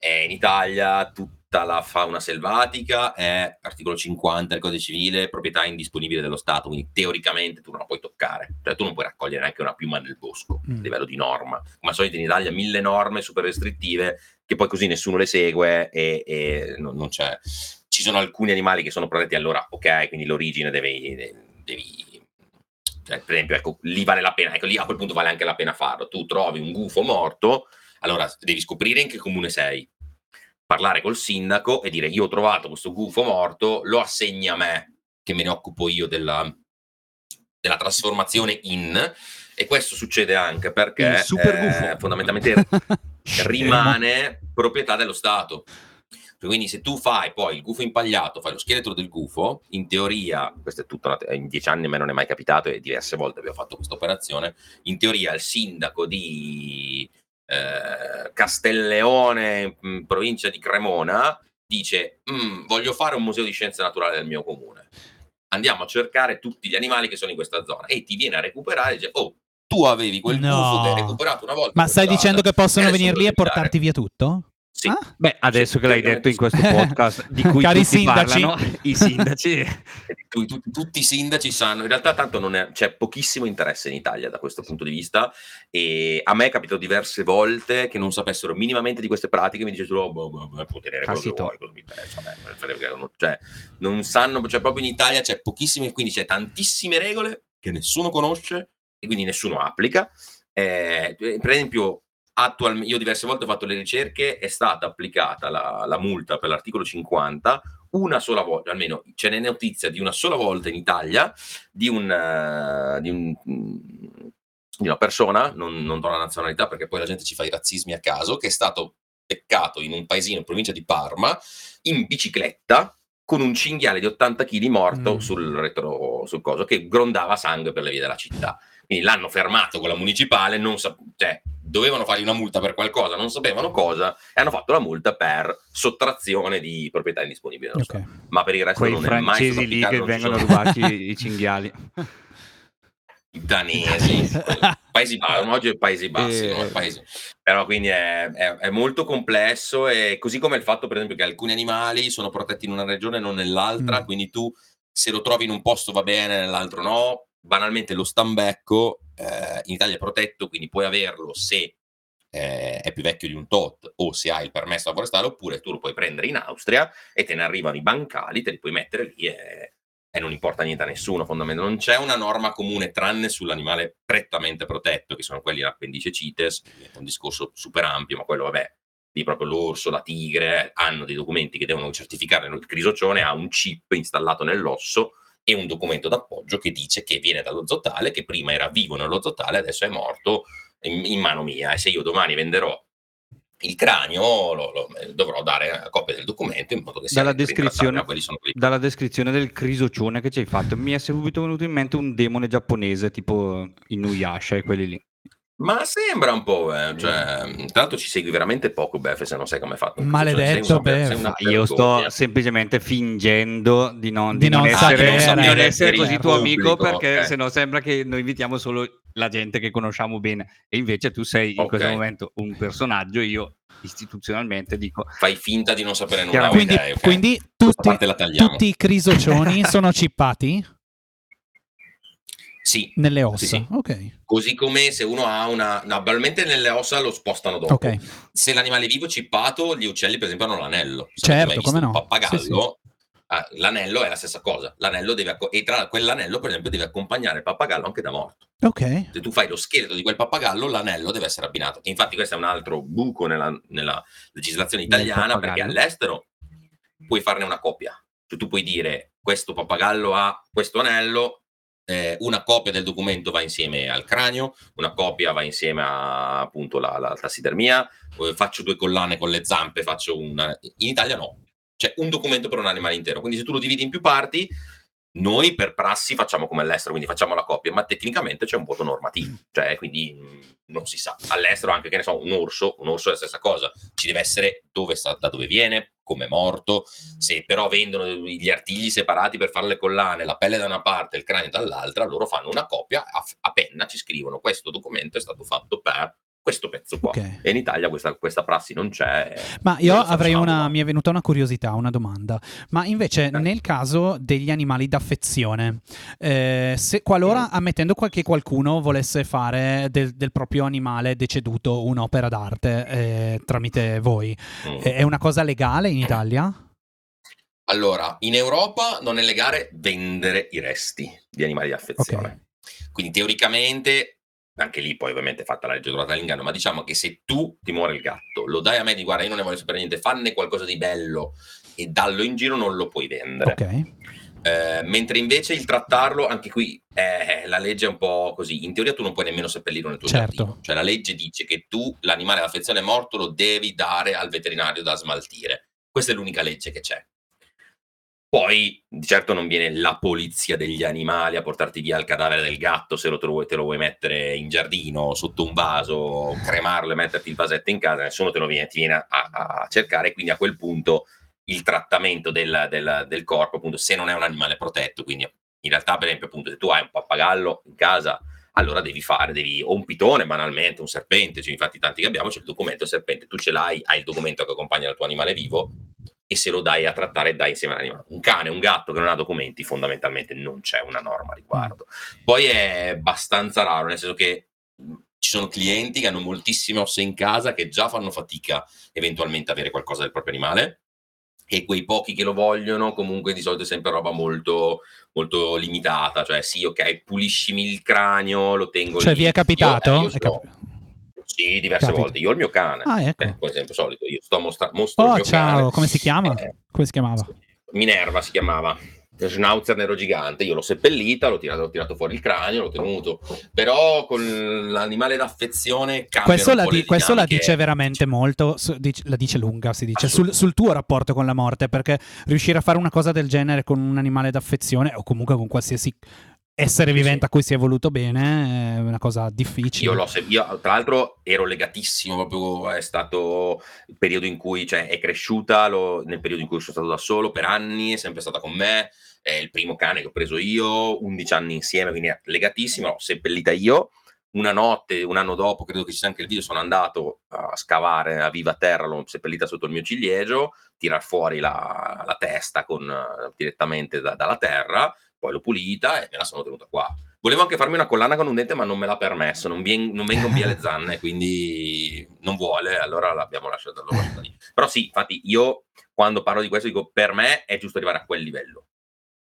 E in Italia tutta la fauna selvatica è articolo 50 del codice civile, proprietà indisponibile dello Stato, quindi teoricamente tu non la puoi toccare, cioè tu non puoi raccogliere neanche una piuma nel bosco Mm. a livello di norma. Come al solito in Italia mille norme super restrittive che poi così nessuno le segue e, e non, non c'è. Ci sono alcuni animali che sono protetti, allora ok, quindi l'origine devi, devi cioè, per esempio, ecco, lì vale la pena, ecco, lì a quel punto vale anche la pena farlo. Tu trovi un gufo morto, allora devi scoprire in che comune sei, parlare col sindaco e dire io ho trovato questo gufo morto, lo assegni a me, che me ne occupo io della, della trasformazione in, E questo succede anche perché super eh, fondamentalmente rimane proprietà dello Stato. Quindi se tu fai poi il gufo impagliato, fai lo scheletro del gufo, in teoria, questo è tutto, una- in dieci anni a me non è mai capitato e diverse volte abbiamo fatto questa operazione, in teoria il sindaco di eh, Castelleone, in provincia di Cremona, dice "Mm, voglio fare un museo di scienze naturali del mio comune. Andiamo a cercare tutti gli animali che sono in questa zona e ti viene a recuperare e dice oh, tu avevi quel No. gufo che hai recuperato una volta. Ma stai dicendo che possono venire lì e devi dare." portarti via tutto? Sì. Ah? Beh, adesso che l'hai detto in questo podcast di cui Cari tutti sindaci. parlano, i sindaci. E tu- tu- tutti i sindaci sanno, in realtà tanto non è, c'è pochissimo interesse in Italia da questo punto di vista e a me è capitato diverse volte che non sapessero minimamente di queste pratiche, mi dicessero oh, boh, boh, boh, puoi tenere quello che vuoi, mi interessa, non- cioè non sanno, cioè proprio in Italia c'è pochissime, quindi c'è tantissime regole che nessuno conosce e quindi nessuno applica. Eh, per esempio, attualmente, io diverse volte ho fatto le ricerche, è stata applicata la, la multa per l'articolo 50 una sola volta, almeno ce n'è notizia di una sola volta in Italia di, un, eh, di, un, di una persona, non, non do la nazionalità perché poi la gente ci fa i razzismi a caso, che è stato beccato in un paesino in provincia di Parma in bicicletta con un cinghiale di 80 kg morto Mm. sul retro, sul coso, che grondava sangue per le vie della città. Quindi l'hanno fermato con la municipale, non sa- cioè, dovevano fargli una multa per qualcosa, non sapevano cosa, e hanno fatto la multa per sottrazione di proprietà indisponibile. dello Ok. Stato. Ma per il resto Quei non è mai stato lì applicato, che vengono sono- rubati i cinghiali. i danesi, Paesi Bassi, oggi è Paesi Bassi, Eh. no? Paesi- però quindi è, è- è molto complesso e così come il fatto per esempio che alcuni animali sono protetti in una regione e non nell'altra, Mm. quindi tu se lo trovi in un posto va bene, nell'altro no, banalmente lo stambecco eh, in Italia è protetto, quindi puoi averlo se eh, è più vecchio di un tot o se hai il permesso da forestale oppure tu lo puoi prendere in Austria e te ne arrivano i bancali, te li puoi mettere lì e, e non importa niente a nessuno fondamentalmente. Non c'è una norma comune tranne sull'animale prettamente protetto, che sono quelli l'appendice CITES, è un discorso super ampio, ma quello vabbè, lì proprio l'orso, la tigre hanno dei documenti che devono certificare, il crisocione ha un chip installato nell'osso e un documento d'appoggio che dice che viene dallo zottale, che prima era vivo nello zottale, adesso è morto in, in mano mia. E se io domani venderò il cranio lo, lo- dovrò dare copia del documento in modo che sia Dalla descrizione- Dalla descrizione del crisocione che ci hai fatto, mi è subito venuto in mente un demone giapponese tipo Inuyasha e quelli lì. Ma sembra un po', eh, cioè, tra l'altro ci segui veramente poco, Beff, se non sai come è fatto. Maledetto, sei una- Beff. sei una Ma io sto semplicemente fingendo di non, Di non essere, sapere. di non essere Per il così tuo amico pubblico, perché ok. sennò sembra che noi invitiamo solo la gente che conosciamo bene e invece tu sei in Ok. questo momento un personaggio io istituzionalmente dico Fai finta di non sapere nulla. Chiaramente. Quindi, ok, ok. quindi Questa tutti, parte la tagliamo. tutti i crisocioni sono cippati Sì, nelle ossa. Sì, sì. Ok. così come se uno ha una... No, probabilmente nelle ossa lo spostano dopo. Ok. Se l'animale è vivo cippato, gli uccelli per esempio hanno l'anello. Se Certo, come no. Un pappagallo, Sì, ah, l'anello è la stessa cosa. L'anello deve... acco- E tra quell'anello, per esempio, deve accompagnare il pappagallo anche da morto. Ok. se tu fai lo scheletro di quel pappagallo, l'anello deve essere abbinato. E infatti, questo è un altro buco nella, nella legislazione italiana, perché all'estero puoi farne una copia. Cioè, tu puoi dire questo pappagallo ha questo anello, eh, una copia del documento va insieme al cranio, una copia va insieme a appunto la, la tassidermia, eh, faccio due collane con le zampe, faccio una... In Italia no, c'è un documento per un animale intero. Quindi se tu lo dividi in più parti, noi per prassi facciamo come all'estero, quindi facciamo la coppia, ma tecnicamente c'è un voto normativo, cioè quindi non si sa. All'estero anche, che ne so, un orso, un orso è la stessa cosa, ci deve essere dove sta, da dove viene, come è morto, se però vendono gli artigli separati per fare le collane, la pelle da una parte e il cranio dall'altra, loro fanno una copia, a, a penna ci scrivono questo documento è stato fatto per questo pezzo qua. Ok. E in Italia questa, questa prassi non c'è. Ma io avrei una. Mi è venuta una curiosità, una domanda. Ma invece, Eh. nel caso degli animali d'affezione, eh, se qualora, Mm. ammettendo che qualcuno volesse fare del, del proprio animale deceduto un'opera d'arte eh, tramite voi, Mm. è una cosa legale in Italia? Allora, in Europa non è legale vendere i resti di animali di affezione. Quindi teoricamente, anche lì poi ovviamente è fatta la legge durata dell'inganno, ma diciamo che se tu ti muore il gatto, lo dai a me di guarda, io non ne voglio sapere niente, fanne qualcosa di bello e dallo in giro non lo puoi vendere. Ok. Eh, mentre invece il trattarlo, anche qui eh, la legge è un po' così. In teoria tu non puoi nemmeno seppellirlo nel tuo Certo. giardino. Cioè la legge dice che tu l'animale d'affezione morto lo devi dare al veterinario da smaltire. Questa è l'unica legge che c'è. Poi, di certo, non viene la polizia degli animali a portarti via il cadavere del gatto se lo, vuoi- te lo vuoi mettere in giardino, sotto un vaso, cremarlo e metterti il vasetto in casa, nessuno te lo viene, ti viene a, a cercare. Quindi a quel punto il trattamento del, del- del corpo, appunto, se non è un animale protetto, quindi in realtà, per esempio, appunto, se tu hai un pappagallo in casa, allora devi fare, devi, o un pitone banalmente, un serpente, cioè, infatti tanti che abbiamo c'è il documento serpente, tu ce l'hai, hai il documento che accompagna il tuo animale vivo e se lo dai a trattare dai insieme all'animale. Un cane, un gatto che non ha documenti, fondamentalmente non c'è una norma a riguardo. Poi è abbastanza raro, nel senso che ci sono clienti che hanno moltissime ossa in casa che già fanno fatica eventualmente avere qualcosa del proprio animale e quei pochi che lo vogliono comunque di solito è sempre roba molto, molto limitata, cioè sì ok puliscimi il cranio, lo tengo Cioè lì. vi è capitato? Io- eh, io È cap- sì, diverse Capita. volte. Io ho il mio cane, Ah, ecco. eh, per esempio solito, io sto mostra- mostro il Oh, ciao, cane. come si chiama? Eh, Come si chiamava? Minerva si chiamava. Schnauzer nero gigante, io l'ho seppellita, l'ho tirato, ho tirato fuori il cranio, l'ho tenuto. Però con l'animale d'affezione Questo, la, di- questo la dice veramente molto, su- dice- la dice lunga, si dice, sul, sul tuo rapporto con la morte, perché riuscire a fare una cosa del genere con un animale d'affezione o comunque con qualsiasi essere vivente a cui si è voluto bene è una cosa difficile. Io, l'ho io, tra l'altro ero legatissimo, proprio è stato il periodo in cui cioè, è cresciuta, lo- nel periodo in cui sono stato da solo per anni, è sempre stata con me, è il primo cane che ho preso io, 11 anni insieme, quindi legatissimo, l'ho seppellita io. Una notte, un anno dopo, credo che ci sia anche il video, sono andato a scavare a viva terra, l'ho seppellita sotto il mio ciliegio, tirar fuori la, la testa con, direttamente da- dalla terra, poi l'ho pulita e me la sono tenuta qua. Volevo anche farmi una collana con un dente, ma non me l'ha permesso, non, vien- non vengono via le zanne, quindi non vuole, allora l'abbiamo lasciata, lasciata lì. Però sì, infatti io quando parlo di questo dico, per me è giusto arrivare a quel livello,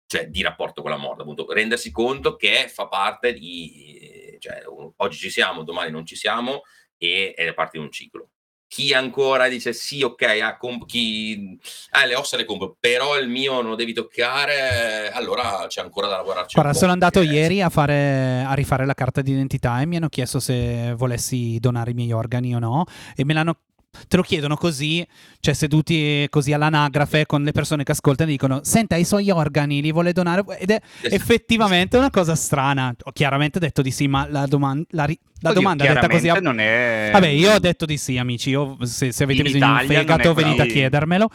cioè di rapporto con la morte, appunto, rendersi conto che fa parte di, cioè oggi ci siamo, domani non ci siamo e è parte di un ciclo. Chi ancora dice sì, ok, ah, comp- chi ah, le ossa le compro, però il mio non lo devi toccare, allora c'è ancora da lavorarci. Guarda, sono andato perché- ieri a, fare, a rifare la carta d'identità e mi hanno chiesto se volessi donare i miei organi o no e me l'hanno te lo chiedono così, cioè seduti così all'anagrafe con le persone che ascoltano e dicono senta i suoi organi li vuole donare ed è effettivamente una cosa strana. Ho chiaramente detto di sì, ma la, doman- la, ri- la Oddio, domanda detta così a... non è... Vabbè, io ho detto di sì, amici. Io, se, se avete In bisogno di un fegato, venite a chiedermelo.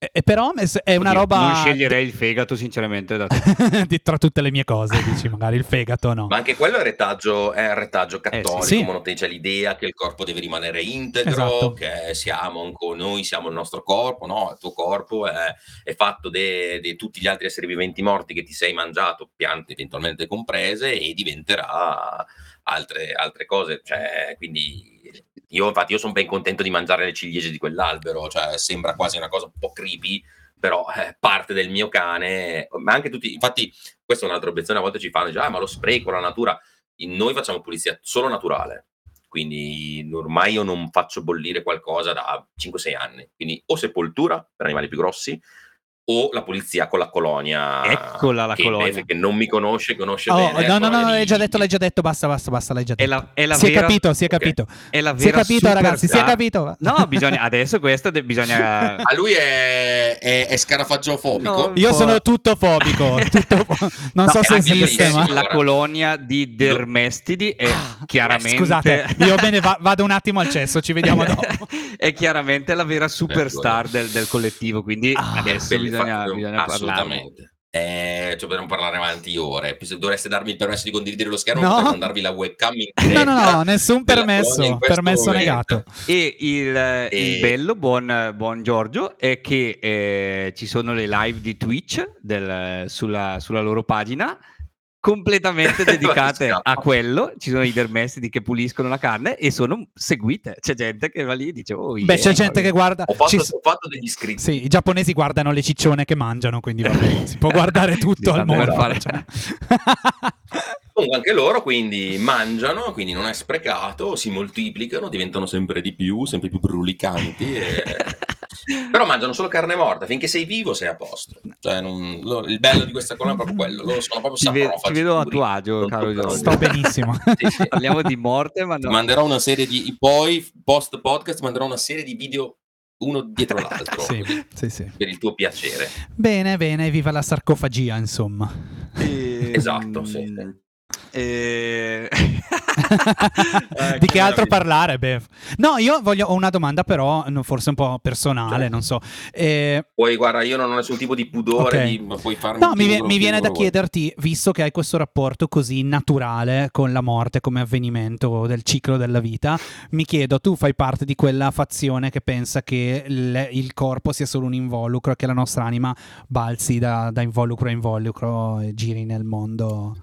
E, e però è una Oddio, roba Non sceglierei il fegato, sinceramente. Da te. tra tutte le mie cose, dici magari il fegato no. Ma anche quello è retaggio, è un retaggio cattolico, sì. monote- c'è l'idea che il corpo deve rimanere integro, Esatto. che siamo anco- noi siamo il nostro corpo, no? Il tuo corpo è, è fatto di tutti gli altri esseri viventi morti che ti sei mangiato, piante eventualmente comprese, e diventerà altre, altre cose. Cioè, quindi io infatti io sono ben contento di mangiare le ciliegie di quell'albero, cioè sembra quasi una cosa un po' creepy, però è parte del mio cane, ma anche tutti, infatti questa è un'altra obiezione, a volte ci fanno, dice, ah ma lo spreco, la natura, noi facciamo pulizia solo naturale, quindi ormai io non faccio bollire qualcosa da 5-6 anni, quindi o sepoltura per animali più grossi, o la pulizia con la colonia. Eccola la che colonia. che non mi conosce, conosce Oh, bene. no, no, no, l'hai già detto, l'hai già detto, basta, basta, basta, l'hai già È detto. la, è la si è vera... capito, si è capito. È la Si è vera capito, super- ragazzi, si è Ah, capito. No, bisogna... Adesso questo de- bisogna... A lui è, è, è scarafagiofobico. No, Io po'. sono tutto fobico, tutto fo- non No, so se esiste, ma... La colonia di Dermestidi è chiaramente... Eh, Scusate, io bene va- vado un attimo al cesso, ci vediamo dopo. è chiaramente la vera superstar del, del collettivo, quindi Ah, adesso Belle bisogna, bisogna assolutamente. Eh, cioè, potremmo parlare avanti ore. Se dovreste darmi il permesso di condividere lo schermo, No. potrei mandarvi la webcam in No, diretta. no, no, nessun permesso, permesso momento. negato. E il, E- il bello, buon, buon Giorgio, è che eh, ci sono le live di Twitch del- sulla, sulla loro pagina completamente dedicate a quello. Ci sono i dermestidi che puliscono la carne e sono seguite. C'è gente che va lì e dice: Oh, Beh, yeah, c'è gente che guarda... Ho fatto, ci- ho fatto degli iscritti. Sì, i giapponesi guardano le ciccione che mangiano, quindi va bene, si può guardare tutto al mondo. fare- cioè. Comunque anche loro quindi mangiano, quindi non è sprecato, si moltiplicano, diventano sempre di più, sempre più brulicanti. e- Però mangiano solo carne morta, finché sei vivo sei a posto. Cioè, non- il bello di questa colonna è proprio quello. Loro sono proprio Ti, ve- ti vedo a tuo agio, caro. Giorgio. Sto benissimo. Sì, sì. Parliamo di morte, ma no. manderò una serie di poi post podcast manderò una serie di video uno dietro l'altro sì, sì, sì. per il tuo piacere Bene, bene, viva la sarcofagia, insomma. E- Esatto, sì. E- di che altro parlare, Bev? No, io voglio, ho una domanda però, forse un po' personale, Certo. non so. Eh, poi guarda io non ho nessun tipo di pudore Ok. di, ma puoi farmi no, mi, quello mi viene da vuoi. chiederti, visto che hai questo rapporto così naturale con la morte come avvenimento del ciclo della vita, mi chiedo, tu fai parte di quella fazione che pensa che il, il corpo sia solo un involucro e che la nostra anima balzi da, da involucro a involucro e giri nel mondo?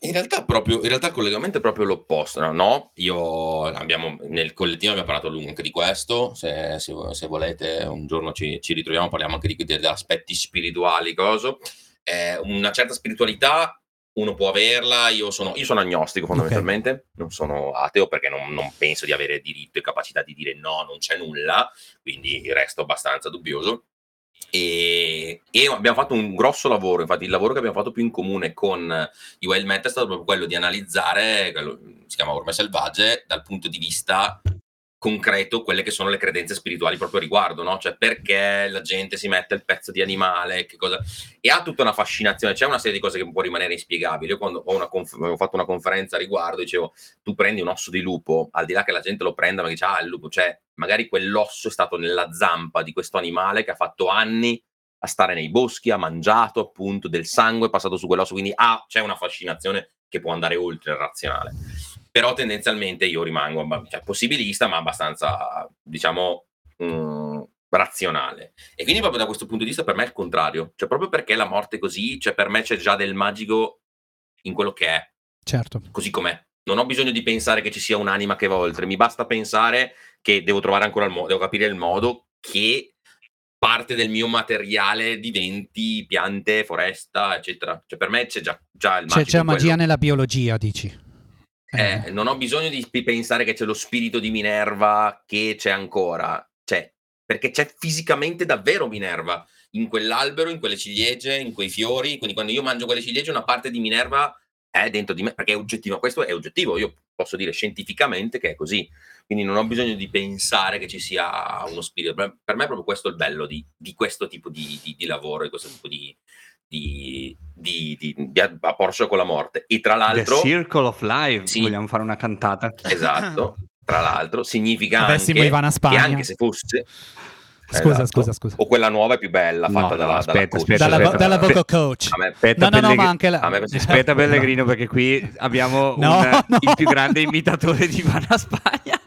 In realtà, proprio, in realtà il collegamento è proprio l'opposto, no? No, io abbiamo, nel collettivo abbiamo parlato a lungo anche di questo, se, se- se volete un giorno ci, ci ritroviamo, parliamo anche di, degli aspetti spirituali, coso. Eh, una certa spiritualità uno può averla, io sono, io sono agnostico fondamentalmente, non sono ateo perché non, non penso di avere diritto e capacità di dire no, non c'è nulla, quindi resto abbastanza dubbioso. E, e abbiamo fatto un grosso lavoro, infatti il lavoro che abbiamo fatto più in comune con i Wild Met è stato proprio quello di analizzare, quello, si chiama Orme Selvagge, dal punto di vista concreto quelle che sono le credenze spirituali proprio a riguardo, no? Cioè perché la gente si mette il pezzo di animale, che cosa... E ha tutta una fascinazione, c'è una serie di cose che può rimanere inspiegabili. Io quando ho, conf- avevo fatto una conferenza a riguardo, dicevo, tu prendi un osso di lupo, al di là che la gente lo prenda, ma dice, ah, il lupo, cioè magari quell'osso è stato nella zampa di questo animale che ha fatto anni a stare nei boschi, ha mangiato appunto del sangue, è passato su quell'osso, quindi ah, c'è una fascinazione che può andare oltre il razionale. Però tendenzialmente io rimango cioè, possibilista, ma abbastanza, diciamo, mm, razionale. E quindi proprio da questo punto di vista per me è il contrario, cioè proprio perché la morte è così, cioè per me c'è già del magico in quello che è, Certo. così com'è. Non ho bisogno di pensare che ci sia un'anima che va oltre, mi basta pensare che devo trovare ancora il modo, devo capire il modo che parte del mio materiale diventi piante, foresta, eccetera. Cioè per me c'è già, già il magico c'è in quello. magia nella biologia, dici? Eh, non ho bisogno di pensare che c'è lo spirito di Minerva che c'è ancora, cioè, perché c'è fisicamente davvero Minerva in quell'albero, in quelle ciliegie, in quei fiori. Quindi quando io mangio quelle ciliegie, una parte di Minerva è dentro di me, perché è oggettivo. Questo è oggettivo, io posso dire scientificamente che è così. Quindi non ho bisogno di pensare che ci sia uno spirito. Per me è proprio questo il bello di, di questo tipo di, di- di lavoro, di questo tipo di, di, di, di, di approccio con la morte. E tra The l'altro... Circle of Life, Sì. vogliamo fare una cantata. Esatto, tra l'altro, significa Avessimo anche Ivana che Spagna. anche se fosse Scusa, Esatto. scusa, scusa. o quella nuova è più bella, No, fatta no, dalla, aspetta, dalla coach. aspetta, Dalla, aspetta. dalla vocal coach. A me- Aspetta, No, no, no, Pellegrini- ma anche la... a me- Aspetta Pellegrino perché qui abbiamo No, un- no. il più grande imitatore di Ivana Spagna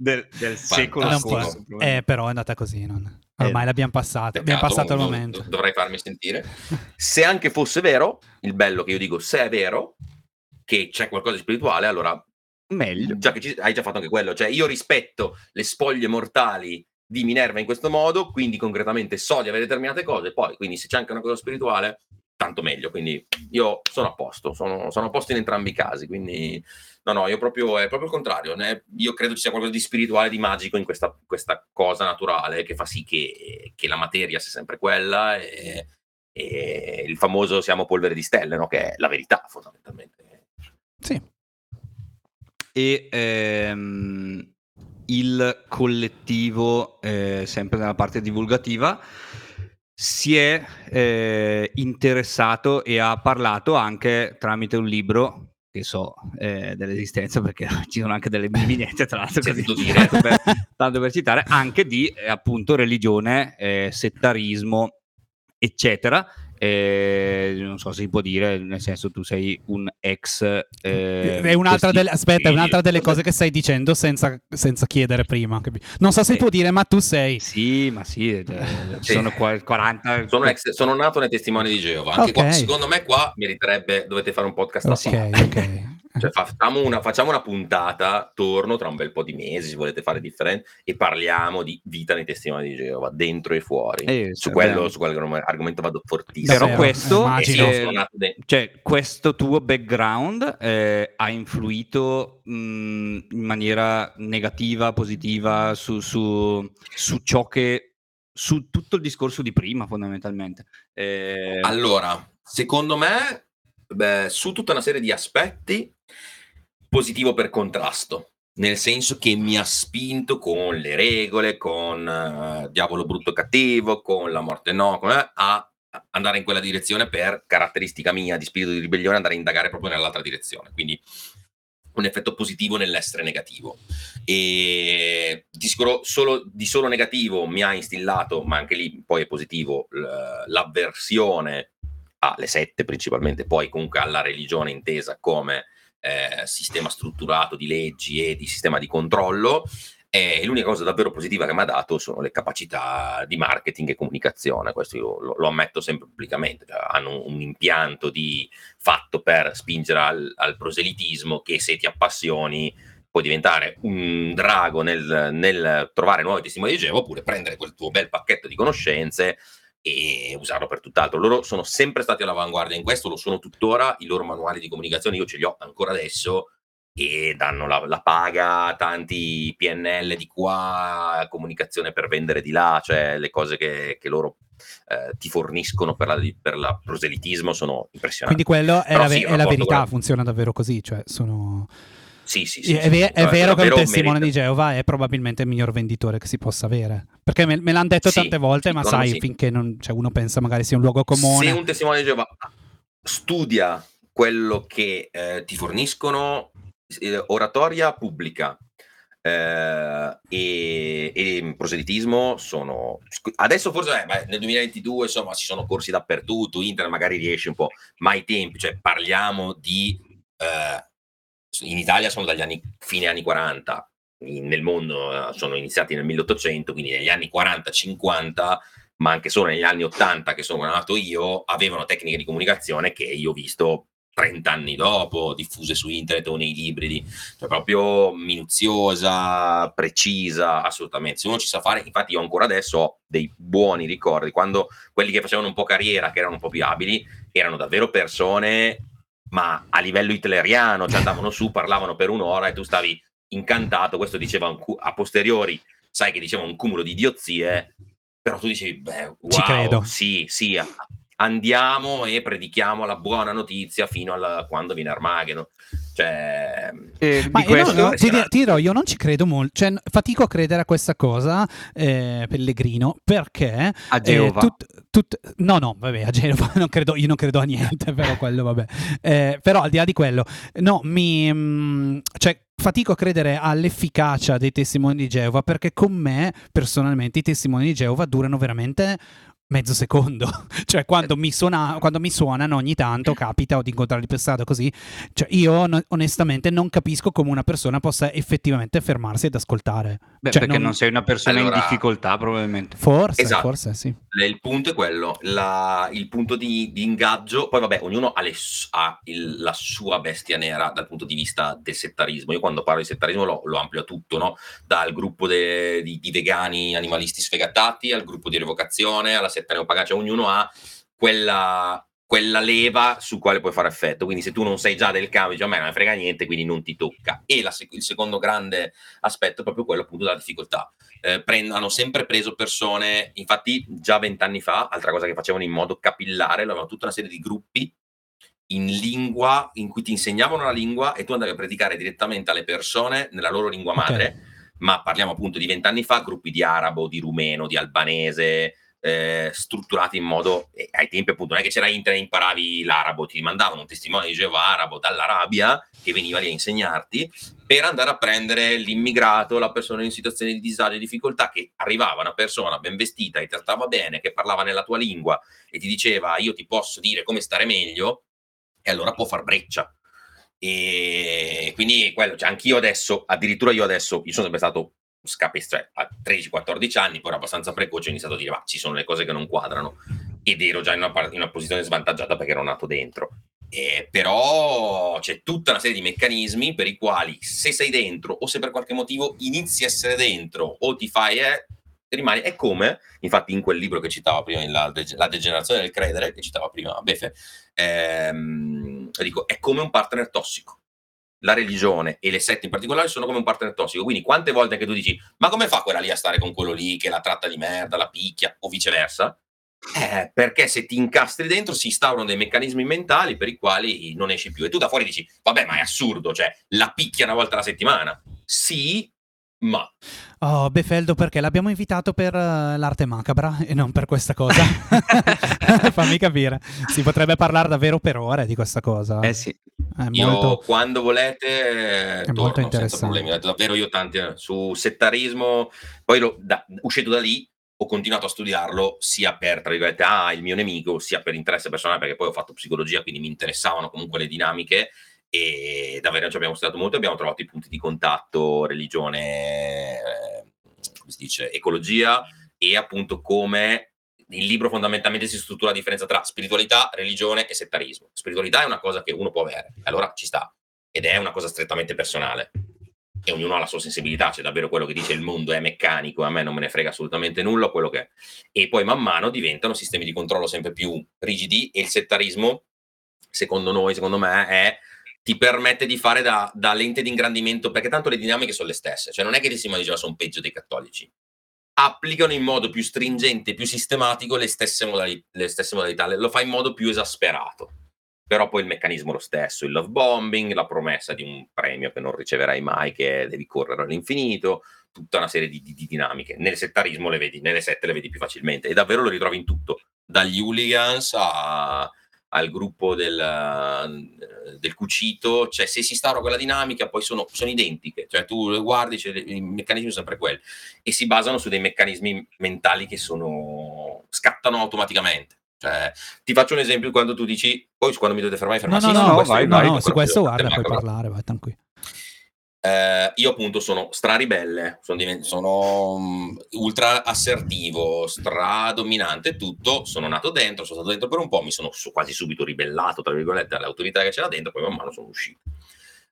del, del secolo scorso. Eh, però è andata così. non- Ormai Eh. l'abbiamo passata. Abbiamo passato il momento. dov- Dovrei farmi sentire. Se anche fosse vero, il bello che io dico, se è vero che c'è qualcosa di spirituale, allora Meglio. già che ci, hai già fatto anche quello. Cioè, io rispetto le spoglie mortali di Minerva in questo modo, quindi concretamente so di avere determinate cose. Poi, quindi, se c'è anche una cosa spirituale, tanto meglio. Quindi io sono a posto, sono, sono a posto in entrambi i casi. Quindi, no, no, io proprio è proprio il contrario. né? Io credo ci sia qualcosa di spirituale, di magico in questa, questa cosa naturale che fa sì che, che la materia sia sempre quella e, e il famoso siamo polvere di stelle, no? che è la verità fondamentalmente. Sì. E ehm, il collettivo, eh, sempre nella parte divulgativa, si è eh, interessato e ha parlato anche tramite un libro che so eh, dell'esistenza perché ci sono anche delle vignette tra l'altro così, dire. tanto, per, tanto per citare anche di eh, appunto religione eh, settarismo eccetera eh, non so se si può dire nel senso tu sei un ex eh, è un'altra delle, aspetta, è un'altra delle cose che stai dicendo senza, senza chiedere prima. Non so se Sì. può dire, ma tu sei. sì ma sì eh, ci Sì. sono qua- 40 Sono, ex- sono nato nei testimoni di Geova. Anche qua, Ok. secondo me, qua meriterebbe, dovete fare un podcast a Ok, sé. ok. Cioè, facciamo, una, facciamo una puntata, torno tra un bel po' di mesi, se volete fare differente, e parliamo di vita nei testimoni di Geova, dentro e fuori. Eh, su, quello, su quel argomento vado fortissimo. però questo eh, eh, cioè, questo tuo background eh, ha influito mh, in maniera negativa, positiva su, su- su ciò che su tutto il discorso di prima, fondamentalmente. Eh, Allora, secondo me, beh, su tutta una serie di aspetti, positivo per contrasto, nel senso che mi ha spinto con le regole, con eh, Diavolo brutto cattivo, con la morte no, con- eh, a andare in quella direzione per caratteristica mia di spirito di ribellione, andare a indagare proprio nell'altra direzione. Quindi un effetto positivo nell'essere negativo. E di sicuro solo, di solo negativo mi ha instillato, ma anche lì poi è positivo, l'avversione alle sette principalmente, poi comunque alla religione intesa come eh, sistema strutturato di leggi e di sistema di controllo. E l'unica cosa davvero positiva che mi ha dato sono le capacità di marketing e comunicazione, questo io lo, lo ammetto sempre pubblicamente, Cioè, hanno un, un impianto di fatto per spingere al, al proselitismo che se ti appassioni può diventare un drago nel, nel trovare nuovi testimoni di Geova oppure prendere quel tuo bel pacchetto di conoscenze e usarlo per tutt'altro. Loro sono sempre stati all'avanguardia in questo, lo sono tuttora, i loro manuali di comunicazione io ce li ho ancora adesso e danno la, la paga tanti PNL di qua, comunicazione per vendere di là, cioè le cose che, che loro eh, ti forniscono per la, per la proselitismo sono impressionanti. Quindi quello è, Però la, sì, è la verità, con- funziona davvero così. Cioè, sono... Sì, sì, sì. è, sì, è vero che un testimone merita. di Geova è probabilmente il miglior venditore che si possa avere. Perché me, me l'hanno detto Sì, tante volte, ma sai, finché non, cioè, uno pensa magari sia un luogo comune. Se un testimone di Geova studia quello che eh, ti forniscono, eh, oratoria pubblica eh, e, e proselitismo sono adesso forse eh, beh, nel 2022 insomma ci sono corsi dappertutto internet magari riesce un po' ma ai tempi cioè parliamo di eh, in Italia sono dagli anni fine anni 40 in- nel mondo eh, sono iniziati nel 1800 quindi negli anni 40-50 ma anche solo negli anni 80 che sono nato io avevano tecniche di comunicazione che io ho visto 30 anni dopo diffuse su internet o nei libri di- cioè proprio minuziosa, precisa, assolutamente. Se uno ci sa fare, infatti io ancora adesso ho dei buoni ricordi, quando quelli che facevano un po' carriera, che erano un po' più abili, erano davvero persone, ma a livello hitleriano, cioè andavano su, parlavano per un'ora e tu stavi incantato, questo diceva cu- a posteriori, sai che diceva un cumulo di idiozie, però tu dicevi, beh, wow, Ci credo. sì, sì, andiamo e predichiamo la buona notizia fino a quando viene Armageddon. Cioè, eh, Ma non- questo- no, ti, di- ti dirò, io non ci credo molto, cioè fatico a credere a questa cosa, eh, Pellegrino, perché a eh, Geova. tut- tut- no, no, vabbè, a Genova non credo, io non credo a niente, però quello, vabbè. Eh, però al di là di quello, no, mi, mm, cioè, fatico a credere all'efficacia dei testimoni di Geova perché con me, personalmente, i testimoni di Geova durano veramente mezzo secondo. cioè, quando mi, suona, quando mi suonano ogni tanto capita o di incontrarli per strada così. Cioè, io no- onestamente non capisco come una persona possa effettivamente fermarsi ed ascoltare. Beh, cioè, perché non- non... sei una persona Allora- in difficoltà, probabilmente. Forse, Esatto. forse sì. Le- il punto è quello, la- il punto di, di ingaggio, poi vabbè, ognuno ha, le ha il- la sua bestia nera dal punto di vista del settarismo. Io quando parlo di settarismo lo, lo amplio a tutto, no? Dal gruppo de- di, di vegani animalisti sfegatati al gruppo di revocazione, alla setta neopagana, cioè ognuno ha quella, quella leva su quale puoi fare effetto. Quindi se tu non sei già del cambio, dici a me non me frega niente, quindi non ti tocca. E la il secondo grande aspetto è proprio quello appunto della difficoltà eh, prend- hanno sempre preso persone, infatti già vent'anni fa, altra cosa che facevano in modo capillare, avevano tutta una serie di gruppi in lingua in cui ti insegnavano la lingua e tu andavi a predicare direttamente alle persone nella loro lingua madre, ma parliamo appunto di vent'anni fa, gruppi di arabo, di rumeno, di albanese, eh, strutturati in modo, e ai tempi appunto non è che c'era internet imparavi l'arabo, ti mandavano un testimone di Geova arabo dall'Arabia che veniva lì a insegnarti per andare a prendere l'immigrato, la persona in situazione di disagio e difficoltà, che arrivava una persona ben vestita, ti trattava bene, che parlava nella tua lingua e ti diceva io ti posso dire come stare meglio, e allora può far breccia. E quindi quello, cioè anch'io adesso, addirittura io adesso, io sono sempre stato scapista, cioè a 13-14 anni, poi ero abbastanza precoce, ho iniziato a dire ma ci sono le cose che non quadrano ed ero già in una, in una posizione svantaggiata perché ero nato dentro. Eh, però c'è tutta una serie di meccanismi per i quali se sei dentro o se per qualche motivo inizi a essere dentro o ti fai eh, rimani è come infatti in quel libro che citava prima la, la degenerazione del credere che citava prima Befe ehm, dico è come un partner tossico la religione e le sette in particolare sono come un partner tossico. Quindi quante volte anche tu dici, ma come fa quella lì a stare con quello lì che la tratta di merda, la picchia o viceversa? Eh, perché se ti incastri dentro si instaurano dei meccanismi mentali per i quali non esci più. E tu da fuori dici, vabbè, ma è assurdo, cioè la picchia una volta alla settimana. Sì, ma Oh, Befeldo, perché l'abbiamo invitato per uh, l'arte macabra e non per questa cosa? Fammi capire. Si potrebbe parlare davvero per ore di questa cosa. Eh sì. È io molto... quando volete È torno molto senza interessante. Davvero io tanti eh, su settarismo, poi lo- da- uscito da lì ho continuato a studiarlo sia per, tra virgolette, ah, il mio nemico, sia per interesse personale, perché poi ho fatto psicologia, quindi mi interessavano comunque le dinamiche e davvero ci abbiamo studiato molto, abbiamo trovato i punti di contatto, religione, eh, come si dice, ecologia e appunto come il libro fondamentalmente si struttura la differenza tra spiritualità, religione e settarismo. Spiritualità è una cosa che uno può avere, allora ci sta, ed è una cosa strettamente personale. E ognuno ha la sua sensibilità, c'è davvero quello che dice il mondo è meccanico, a me non me ne frega assolutamente nulla, quello che è. E poi man mano diventano sistemi di controllo sempre più rigidi e il settarismo, secondo noi, secondo me, è ti permette di fare da, da lente di ingrandimento, perché tanto le dinamiche sono le stesse, cioè non è che si diceva sono peggio dei cattolici, applicano in modo più stringente, più sistematico le stesse, modali- le stesse modalità, lo fa in modo più esasperato. Però poi il meccanismo è lo stesso, il love bombing, la promessa di un premio che non riceverai mai, che devi correre all'infinito, tutta una serie di, di- di dinamiche. Nel settarismo le vedi, nelle sette le vedi più facilmente e davvero lo ritrovi in tutto, dagli hooligans a- al gruppo del, eh, del cucito, cioè se si instaura quella dinamica poi sono, sono identiche, cioè tu le guardi, c'è- i meccanismi sono sempre quelli e si basano su dei meccanismi mentali che sono scattano automaticamente. Cioè, ti faccio un esempio quando tu dici, poi quando mi dovete fermare, No, fermare. no, no, no, questo vai, io no, vai, no, parlo, su questo guarda, puoi parlare, vai tranquillo. Eh, io appunto sono straribelle, sono, diven- sono mm, ultra assertivo, stradominante, tutto, sono nato dentro, sono stato dentro per un po', mi sono su- quasi subito ribellato, tra virgolette, alle autorità che c'era dentro, poi man mano sono uscito.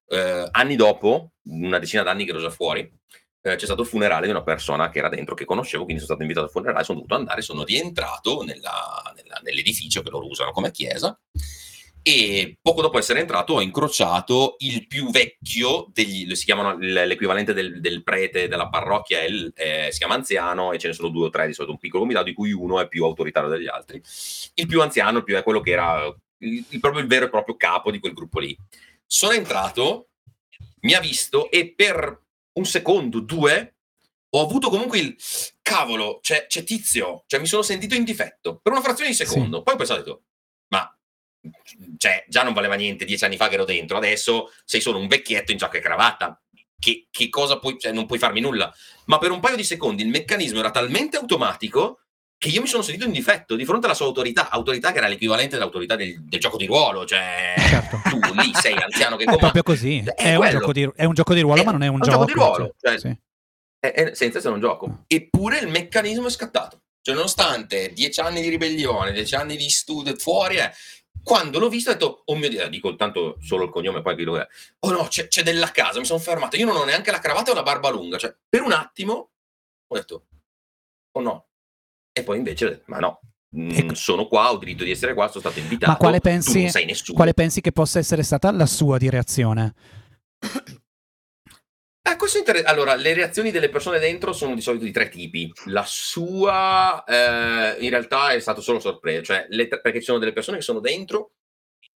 Eh, anni dopo, una decina d'anni che ero già fuori, eh, c'è stato il funerale di una persona che era dentro, che conoscevo, quindi sono stato invitato al funerale, sono dovuto andare, sono rientrato nella- nella- nell'edificio che loro usano come chiesa e poco dopo essere entrato ho incrociato il più vecchio degli, si chiamano l'equivalente del, del prete della parrocchia, il- eh, si chiama anziano e ce ne sono due o tre di solito, un piccolo comitato di cui uno è più autoritario degli altri. Il più anziano il più, è quello che era il, il- proprio il vero e proprio capo di quel gruppo lì. Sono entrato, mi ha visto e per un secondo, due, ho avuto comunque il cavolo, c'è, c'è tizio, cioè mi sono sentito in difetto per una frazione di secondo. Poi ho pensato, cioè, già non valeva niente dieci anni fa che ero dentro, adesso sei solo un vecchietto in giacca e cravatta. Che, che cosa puoi, cioè, non puoi farmi nulla. Ma per un paio di secondi il meccanismo era talmente automatico che io mi sono sentito in difetto di fronte alla sua autorità, autorità che era l'equivalente dell'autorità del, del gioco di ruolo, cioè Certo. tu lì sei anziano che È comanda. proprio così. È È, un gioco di, è un gioco di ruolo, È ma non è un, un gioco di ruolo, cioè, sì. è- è- senza essere un gioco. Eppure il meccanismo è scattato. Cioè, nonostante dieci anni di ribellione, dieci anni di studio fuori, eh, quando l'ho visto ho detto, oh mio Dio, dico tanto solo il cognome, poi chi lo è. Oh no, c'è, c'è della casa, mi sono fermato. Io non ho neanche la cravatta o la barba lunga. Cioè, per un attimo ho detto, oh no. E poi invece ma no. mm, Ecco. sono qua, ho diritto di essere qua, sono stato invitato. Ma quale tu pensi, non sei nessuno. quale pensi che possa essere stata la sua di reazione? Eh, questo è allora, le reazioni delle persone dentro sono di solito di tre tipi. La sua, eh, in realtà, è stato solo sorpresa, cioè, le tre- perché ci sono delle persone che sono dentro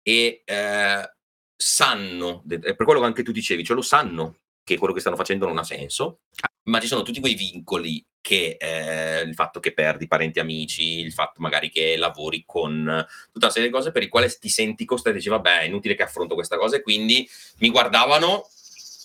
e eh, sanno, per quello che anche tu dicevi, cioè lo sanno che quello che stanno facendo non ha senso, ma ci sono tutti quei vincoli che eh, il fatto che perdi parenti e amici, il fatto magari che lavori con tutta una serie di cose per i quali ti senti costretto e dici vabbè è inutile che affronto questa cosa e quindi mi guardavano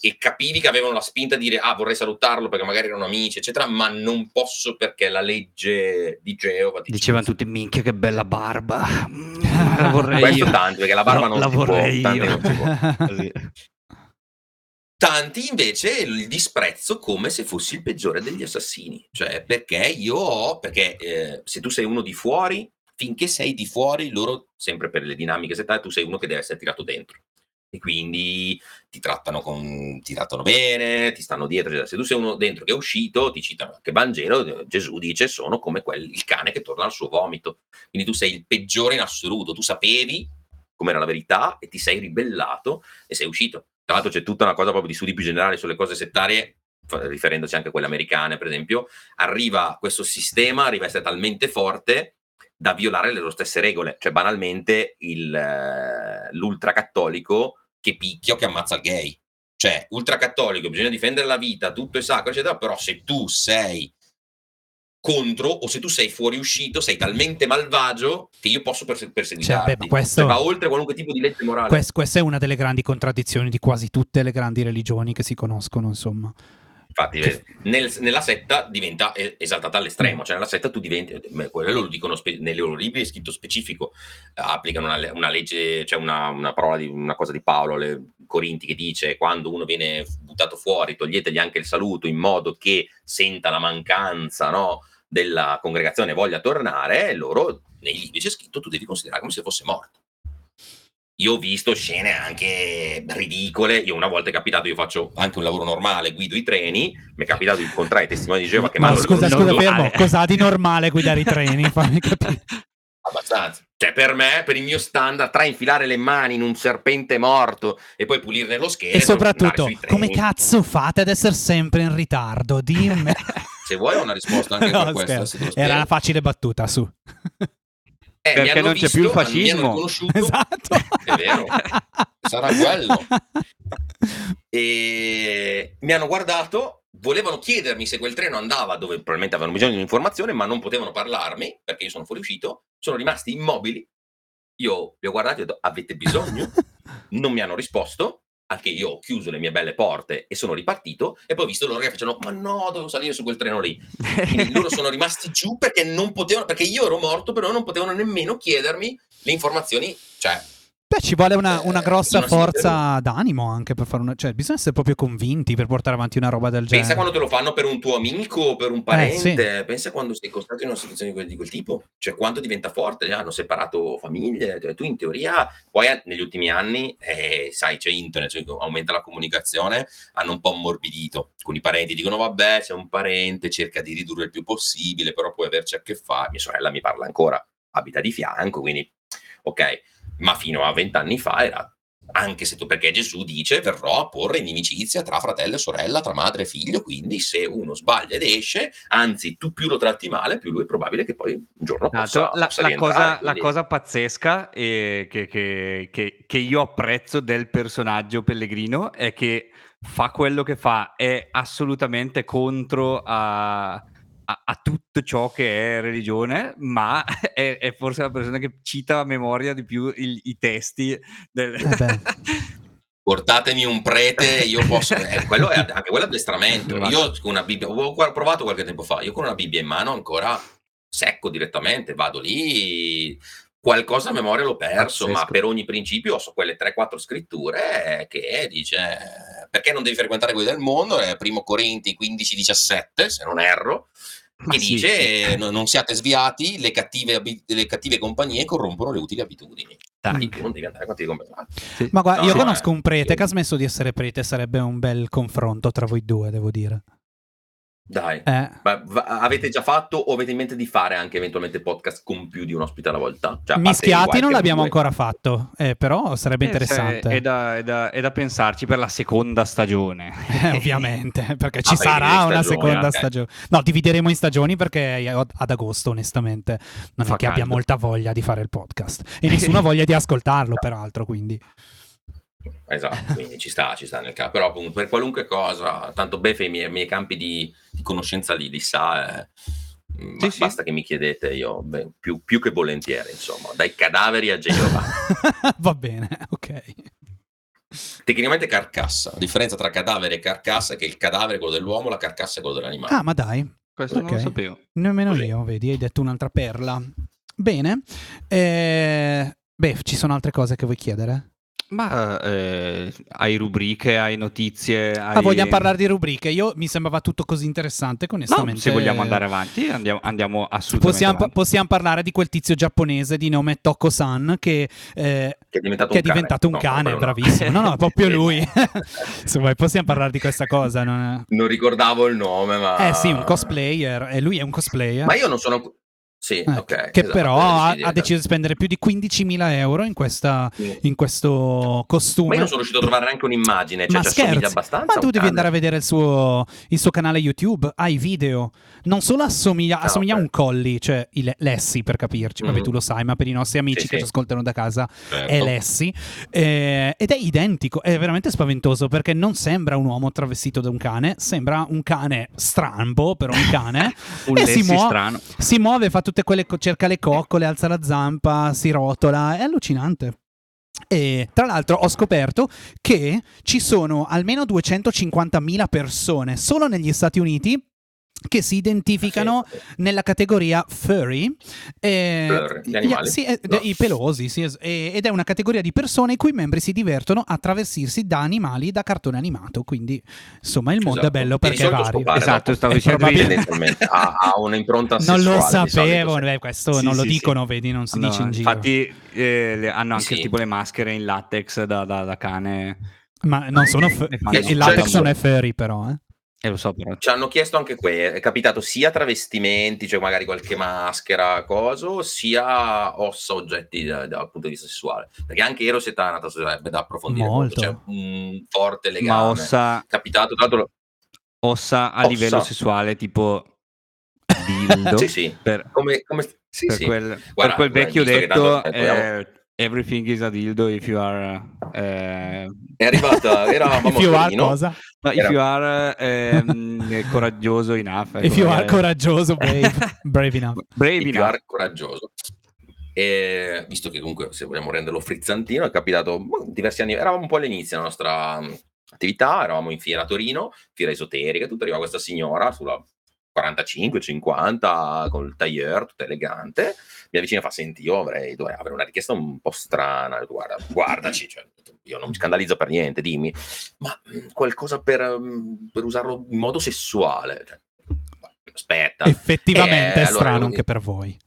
e capivi che avevano la spinta di dire ah vorrei salutarlo perché magari erano amici eccetera ma non posso perché la legge di Geova dice Dicevano tutti, minchia che bella barba. La vorrei questo io. tanto perché la barba La- non la si può vorrei tanti io. non si può. Tanti invece il disprezzo come se fossi il peggiore degli assassini cioè perché io ho perché eh, se tu sei uno di fuori finché sei di fuori loro sempre per le dinamiche settate tu sei uno che deve essere tirato dentro e quindi ti trattano, con, ti trattano bene, ti stanno dietro. eccetera. Se tu sei uno dentro che è uscito, ti citano anche Vangelo, eh, Gesù dice sono come quel, il cane che torna al suo vomito. Quindi tu sei il peggiore in assoluto, tu sapevi com'era la verità e ti sei ribellato e sei uscito. Tra l'altro c'è tutta una cosa proprio di studi più generali sulle cose settarie, riferendosi anche a quelle americane, per esempio, arriva questo sistema, arriva a essere talmente forte da violare le loro stesse regole. Cioè, banalmente, il, eh, l'ultracattolico che picchia o che ammazza il gay. Cioè, ultracattolico, bisogna difendere la vita, tutto è sacro, eccetera, però se tu sei contro o se tu sei fuoriuscito, sei talmente malvagio che io posso perse- perseguitarti. Cioè, beh, questo- Cioè, va oltre qualunque tipo di legge morale. Quest- questa è una delle grandi contraddizioni di quasi tutte le grandi religioni che si conoscono, insomma. Infatti, vedi, nel- nella setta diventa eh, esaltata all'estremo, cioè nella setta tu diventi, quello lo dicono spe- nelle loro libri, è scritto specifico, eh, applicano una, una legge, cioè una, una parola di una cosa di Paolo, le Corinti, che dice quando uno viene buttato fuori, toglietegli anche il saluto in modo che senta la mancanza no, della congregazione e voglia tornare, e loro nei libri c'è scritto tu devi considerare come se fosse morto. Io ho visto scene anche ridicole. Io una volta è capitato, io faccio anche un lavoro normale, guido i treni. Mi è capitato di incontrare i testimoni di Geova che Ma scusa, scusa, non- fermo. Cos'ha di normale guidare i treni? Fammi capire. abbastanza. Cioè, per me, per il mio standard, tra infilare le mani in un serpente morto e poi pulirne lo scheletro, E soprattutto, come cazzo fate ad essere sempre in ritardo? Dimmi. Se vuoi, ho una risposta anche No, per scherzo. lo Era una facile battuta, su. Eh, mi Perché hanno non c'è visto, più il fascismo. hanno riconosciuto. esatto. È vero. Sarà quello. e mi hanno guardato, volevano chiedermi se quel treno andava dove probabilmente avevano bisogno di un'informazione, ma non potevano parlarmi perché io sono fuoriuscito, sono rimasti immobili. Io li ho guardati e ho detto: Avete bisogno? Non mi hanno risposto. Anche io ho chiuso le mie belle porte e sono ripartito. E poi ho visto loro che facevano: Ma no, devo salire su quel treno lì. Quindi loro sono rimasti giù perché non potevano, perché io ero morto, però non potevano nemmeno chiedermi le informazioni. Cioè, Beh, ci vuole una, Eh, una grossa una forza d'animo anche per fare una... Cioè, bisogna essere proprio convinti per portare avanti una roba del genere. Pensa quando te lo fanno per un tuo amico o per un parente, pensa quando sei costretto in una situazione di quel, di quel tipo, cioè quanto diventa forte, hanno separato famiglie, cioè, tu in teoria, poi eh, negli ultimi anni, eh, sai, c'è internet, cioè, aumenta la comunicazione, hanno un po' ammorbidito, alcuni parenti dicono vabbè c'è un parente, cerca di ridurre il più possibile, però puoi averci a che fare, mia sorella mi parla ancora, abita di fianco, quindi ok, ma fino a vent'anni fa era anche se tu perché Gesù dice verrò a porre inimicizia tra fratello e sorella, tra madre e figlio, quindi se uno sbaglia ed esce, anzi tu più lo tratti male, più lui è probabile che poi un giorno possa, la, possa la cosa, la cosa pazzesca che, che- che- che io apprezzo del personaggio Pellegrino è che fa quello che fa, è assolutamente contro a, a- a tutto ciò che è religione, ma è, è forse la persona che cita a memoria di più il- i testi del... Eh portatemi un prete, io posso. eh, quello è anche quello è addestramento. Io con una Bibbia, ho provato qualche tempo fa, io con una Bibbia in mano ancora secco direttamente, vado lì. Qualcosa a memoria l'ho perso, ma Pazzesco. per ogni principio so quelle 3-4 scritture che dice perché non devi frequentare quelli del mondo, è primo Corinti 15-17, se non erro, Ma che sì, dice sì. "No- non siate sviati, le cattive, le cattive compagnie corrompono le utili abitudini. Dai. Quindi tu non devi andare a cattive compagnie. Sì. Ma guarda, No, io no, conosco eh. un prete che ha smesso di essere prete, sarebbe un bel confronto tra voi due, devo dire. Dai. Eh, Ma va- avete già fatto o avete in mente di fare anche eventualmente podcast con più di un ospite alla volta? Cioè, mischiati non l'abbiamo due. ancora fatto, eh, però sarebbe Eh, interessante. È da, è da- è da pensarci per la seconda stagione. Eh, ovviamente, perché ci Ah, sarà in una stagioni, seconda ok. stagione. No, divideremo in stagioni perché ad agosto, onestamente, non Fa è che abbia caldo. molta voglia di fare il podcast. E nessuno ha voglia di ascoltarlo, peraltro, quindi... Esatto, quindi ci sta, ci sta nel caso. Però appunto per qualunque cosa, tanto Beffe i miei, miei campi di, di conoscenza li, li sa, eh, mm, Sì, ma sì. basta che mi chiedete io, beh, più, più che volentieri, insomma, dai cadaveri a Geova. Va bene, ok. Tecnicamente carcassa, la differenza tra cadavere e carcassa è che il cadavere è quello dell'uomo, la carcassa è quello dell'animale. Ah, ma dai, Questo non Ok. lo sapevo. nemmeno Così. io, vedi, hai detto un'altra perla. Bene. Eh, Beh, ci sono altre cose che vuoi chiedere? Ma eh, hai rubriche, hai notizie? Hai... Ah, vogliamo parlare di rubriche? Io mi sembrava tutto così interessante che No, onestamente... se vogliamo andare avanti, andiamo, andiamo assolutamente Possiamo, avanti. possiamo parlare di quel tizio giapponese di nome Toko-san che, eh, Che è diventato che è un cane. diventato un No, cane, no. bravissimo. No, no, è proprio lui. Insomma, possiamo parlare di questa cosa. non è- Non ricordavo il nome, ma... Eh sì, un cosplayer. E lui è un cosplayer. Ma io non sono... Sì, Ecco, ok. che esatto, però ha, ha deciso di spendere più di 15.000 euro in, questa, sì. in questo costume. Ma io non sono riuscito a trovare neanche un'immagine, cioè Ma ci abbastanza. ma tu devi cane. andare a vedere il suo, il suo canale YouTube, ha i video. Non solo assomiglia, Ah, assomiglia a un colli, cioè il Lessi per capirci, vabbè Mhm. tu lo sai, ma per i nostri amici Sì, che sì. ci ascoltano da casa Certo. è Lessi. Eh, ed è identico, è veramente spaventoso perché non sembra un uomo travestito da un cane, sembra un cane strambo, però un cane. Un e si, muo- strano. si muove, fa tutte quelle, co- cerca le coccole, alza la zampa, si rotola, è allucinante. E tra l'altro ho scoperto che ci sono almeno 250.000 persone solo negli Stati Uniti che si identificano Sì. nella categoria furry, eh, Furry, gli animali? sì, eh, No. i pelosi, sì, eh, ed è una categoria di persone i cui membri si divertono a travestirsi da animali da cartone animato. Quindi, insomma, il mondo Esatto. è bello perché è vario. scopare Esatto, stavo dicendo Tendenzialmente ha, ha un'impronta Non lo sessuale, sapevo, solito, sì. eh, questo Sì, non lo sì, dicono, vedi, non si No, dice in giro. Infatti eh, le- hanno anche Sì. tipo le maschere in latex da, da- da cane. Ma non sono fanno il latex sacco. non è furry, però, eh. E lo so però. Ci hanno chiesto anche que, è capitato sia travestimenti, cioè magari qualche maschera, coso, sia ossa oggetti da- dal punto di vista sessuale. Perché anche Eros e Thanatos sarebbe da approfondire molto. C'è un forte legame. Ma ossa, capitato, tra l'altro, ossa a Ossa. livello sessuale tipo dildo. sì, sì. Per, Come, come, sì, per sì. quel, per Guarda, quel vecchio detto eh, eh, everything is a dildo if you are eh, È arrivata, eravamo a Torino, cosa? No, if you are ehm, coraggioso enough ecco, If you are magari. coraggioso, brave, brave enough. brave il enough. Coraggioso. E visto che comunque se vogliamo renderlo frizzantino, è capitato boh, diversi anni, eravamo un po' all'inizio della nostra mh, attività, eravamo in fiera a Torino, fiera esoterica, tutto arriva questa signora sulla 45-50 col tailleur, tutta elegante, mi avvicina e fa senti io avrei, dovrei avere una richiesta un po' strana, guarda, guardaci, cioè, io non mi scandalizzo per niente, dimmi, ma mh, qualcosa per, mh, per usarlo in modo sessuale. Cioè, aspetta. Effettivamente Eh, è allora strano lui- anche per voi.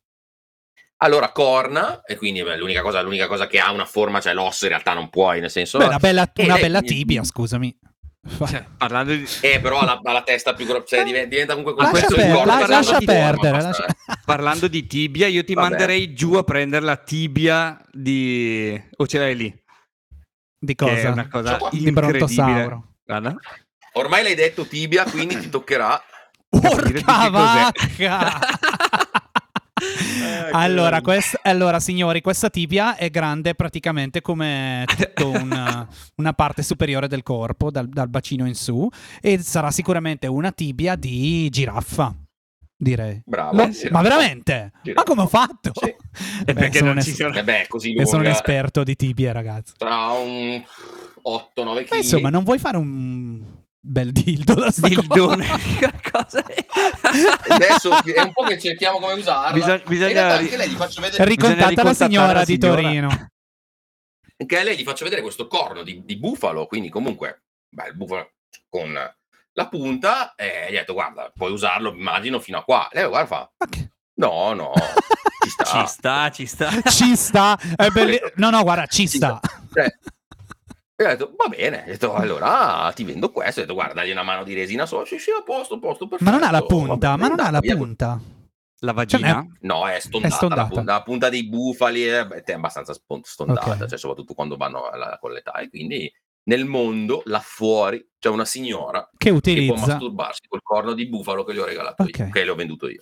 Allora corna, e quindi beh, l'unica, cosa, l'unica cosa che ha una forma, cioè l'osso in realtà non puoi, nel senso... Beh, una bella, Eh, una lei- bella tibia, scusami. Cioè, parlando di, Eh, però ha la, la testa più grossa, cioè diventa, diventa comunque Lascia questo per- il corno la- parlando lascia di forma, perdere, basta. lascia- parlando di tibia, io ti Vabbè. manderei giù a prendere la tibia di... O ce l'hai lì? Di Che è cosa? una cosa Insomma, Di incredibile. brontosauro. Guarda. Ormai l'hai detto tibia, quindi ti toccherà... Porca vacca! Eh, allora, quest- allora, signori, questa tibia è grande praticamente come tutto un- una parte superiore del corpo, dal, dal bacino in su, e sarà sicuramente una tibia di giraffa, direi. Bravo. Lo- Sì. ma veramente? Giraffa. Ma come ho fatto? Sì. Beh, perché sono non un ci es- sono... Eh beh, così e sono un lunga, esperto di tibie, ragazzi. tra un 8-9 kg. Ma insomma, non vuoi fare un bel dildo da sta Dildone. cosa? Adesso è un po' che cerchiamo come usarla. Bisogna- bisogna ri- anche lei gli faccio vedere... Ricontatta la signora la di signora. Torino. Anche a lei gli faccio vedere questo corno di, di bufalo, quindi comunque, beh, il bufalo con la punta, e gli ho detto, guarda, puoi usarlo, immagino, fino a qua. Lei guarda, fa, no, no, ci sta. Ci sta, ci sta. Ci sta. È belli- No, no, guarda, ci Ci sta. Cioè, e ho detto, va bene, ho detto, allora ti vendo questo, ho detto, guarda, dagli una mano di resina sopra, sì, sì, a posto, a posto, perfetto. Ma non ha la punta, bene, ma non ha la via. punta. La Cioè, vagina? No, è stondata, È stondata. La, punta, la punta dei bufali è, è abbastanza stondata, Ok. cioè, soprattutto quando vanno alla, con l'età. E quindi nel mondo, là fuori, c'è una signora Che che può utilizza. masturbarsi col corno di bufalo che gli ho regalato Ok. io, che le ho venduto io.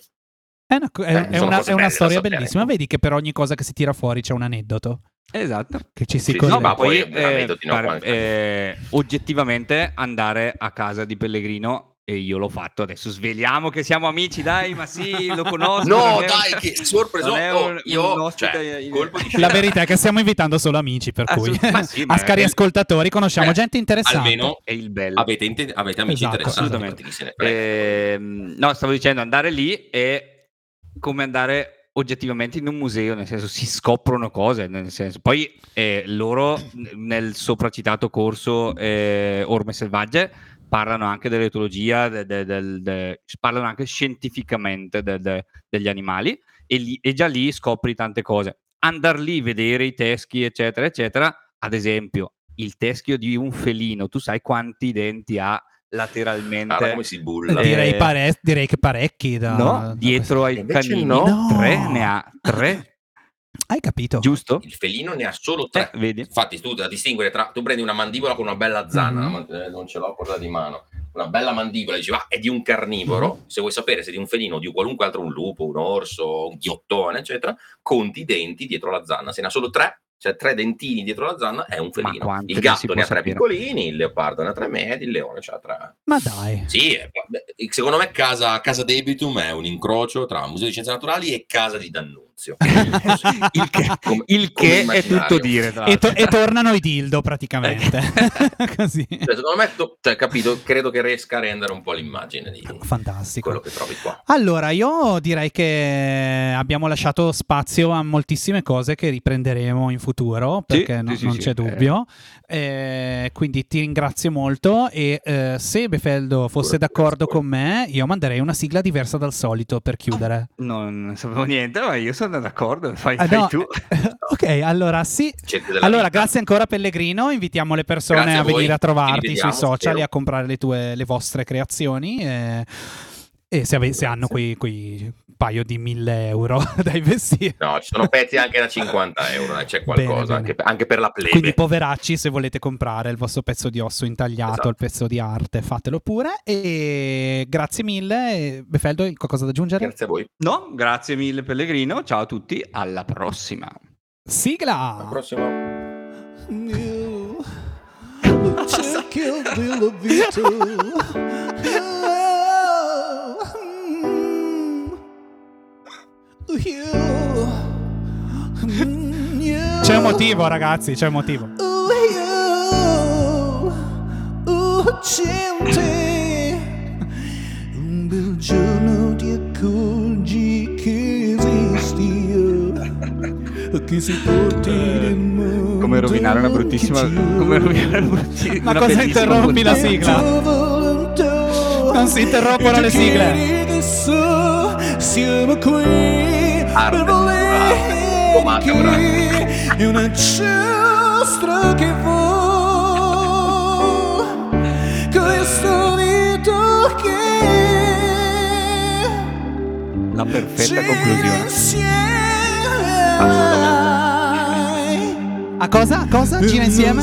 È una, è- Eh, è una- è una storia bellissima. Vedi che per ogni cosa che si tira fuori c'è un aneddoto Esatto. che ci si Sì, collega. no, ma poi un aneddoti, no, par- quando- eh, oggettivamente andare a casa di Pellegrino e io l'ho fatto adesso sveliamo che siamo amici dai ma sì lo conosco No, non è un- dai, che sorpreso! non è Oh, un- io, cioè, in- colpo di La verità è che stiamo invitando solo amici, per cui ma sì, ma ascoltatori conosciamo Eh, gente interessante. almeno è il bello avete, inte- avete amici Esatto, interessanti. assolutamente. Ehm, no stavo dicendo andare lì è come andare oggettivamente in un museo nel senso si scoprono cose nel senso poi eh, loro nel sopracitato corso eh, Orme Selvagge parlano anche dell'etologia de- de- de- parlano anche scientificamente de- de- degli animali e, lì- e già lì scopri tante cose andar lì vedere i teschi eccetera eccetera ad esempio il teschio di un felino tu sai quanti denti ha lateralmente. Guarda come si bulla. Eh, Direi, pare- direi che parecchi da, no, da dietro ai Invece canini. no. Tre ne ha, tre, Hai capito? giusto? Il felino ne ha solo tre. Eh, vedi? Infatti, tu da distinguere tra. Tu prendi una mandibola con una bella zanna, Mhm. una man- eh, non ce l'ho portata di mano. Una bella mandibola, dici, va, è di un carnivoro. Se vuoi sapere se è di un felino o di qualunque altro, un lupo, un orso, un ghiottone, eccetera, conti i denti dietro la zanna. Se ne ha solo tre, cioè tre dentini dietro la zanna, è un felino. Il gatto ne ha tre sapere? piccolini, il leopardo ne ha tre medi, il leone ha tre. Ma dai. Sì, eh, secondo me Casa, Casa Debitum è un incrocio tra Museo di Scienze Naturali e Casa di D'Annunzio. Il che, Come- il che è tutto dire. E, to- e tornano i dildo praticamente. Così. Cioè, secondo me, to- cioè, capito, credo che riesca a rendere un po' l'immagine di Fantastico. quello che trovi qua. Allora, io direi che abbiamo lasciato spazio a moltissime cose che riprenderemo in futuro, Sì, perché no- sì, sì, non sì. c'è dubbio. Eh, quindi ti ringrazio molto e eh, se Befeldo fosse Pure, d'accordo pure. con me, io manderei una sigla diversa dal solito per chiudere. Non sapevo niente, ma io sono d'accordo. Fai, Ah, fai no, tu. ok, allora sì. Allora, vita. grazie ancora Pellegrino, invitiamo le persone Grazie a, a venire a trovarti rivediamo, sui social spero. e a comprare le, tue, le vostre creazioni. E, e se, ave- se hanno quei, quei paio di mille euro da investire. No, ci sono pezzi anche da 50 euro, eh, c'è qualcosa, Bene, bene. Anche, per, anche per la plebe. Quindi, poveracci, se volete comprare il vostro pezzo di osso intagliato, Esatto. il pezzo di arte, fatelo pure. E grazie mille. Befeldo, hai qualcosa da aggiungere? Grazie a voi. No, grazie mille Pellegrino. Ciao a tutti, alla prossima. Sigla! Alla prossima. You C'è un motivo, ragazzi, c'è un motivo. Un bel giorno ti accorgi che esisti io, che si porti mondo Come rovinare una bruttissima. Come rovinare una bruttissima. Ma una cosa interrompi la sigla? Non Non si interrompono le sigle. Siamo qui Arte. per voler Oh, macabra. che è una giostra che vuoi questo dito che La perfetta conclusione. A cosa? A cosa? Gira insieme?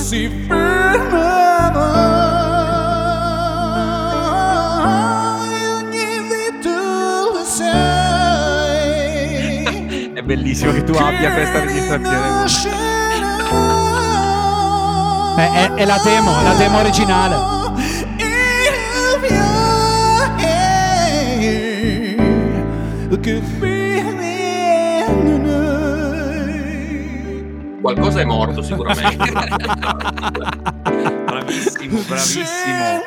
Bellissimo che tu abbia questa registrazione. È, è- è la demo, la demo originale. Che fine Qualcosa è morto sicuramente. Bravissimo, bravissimo.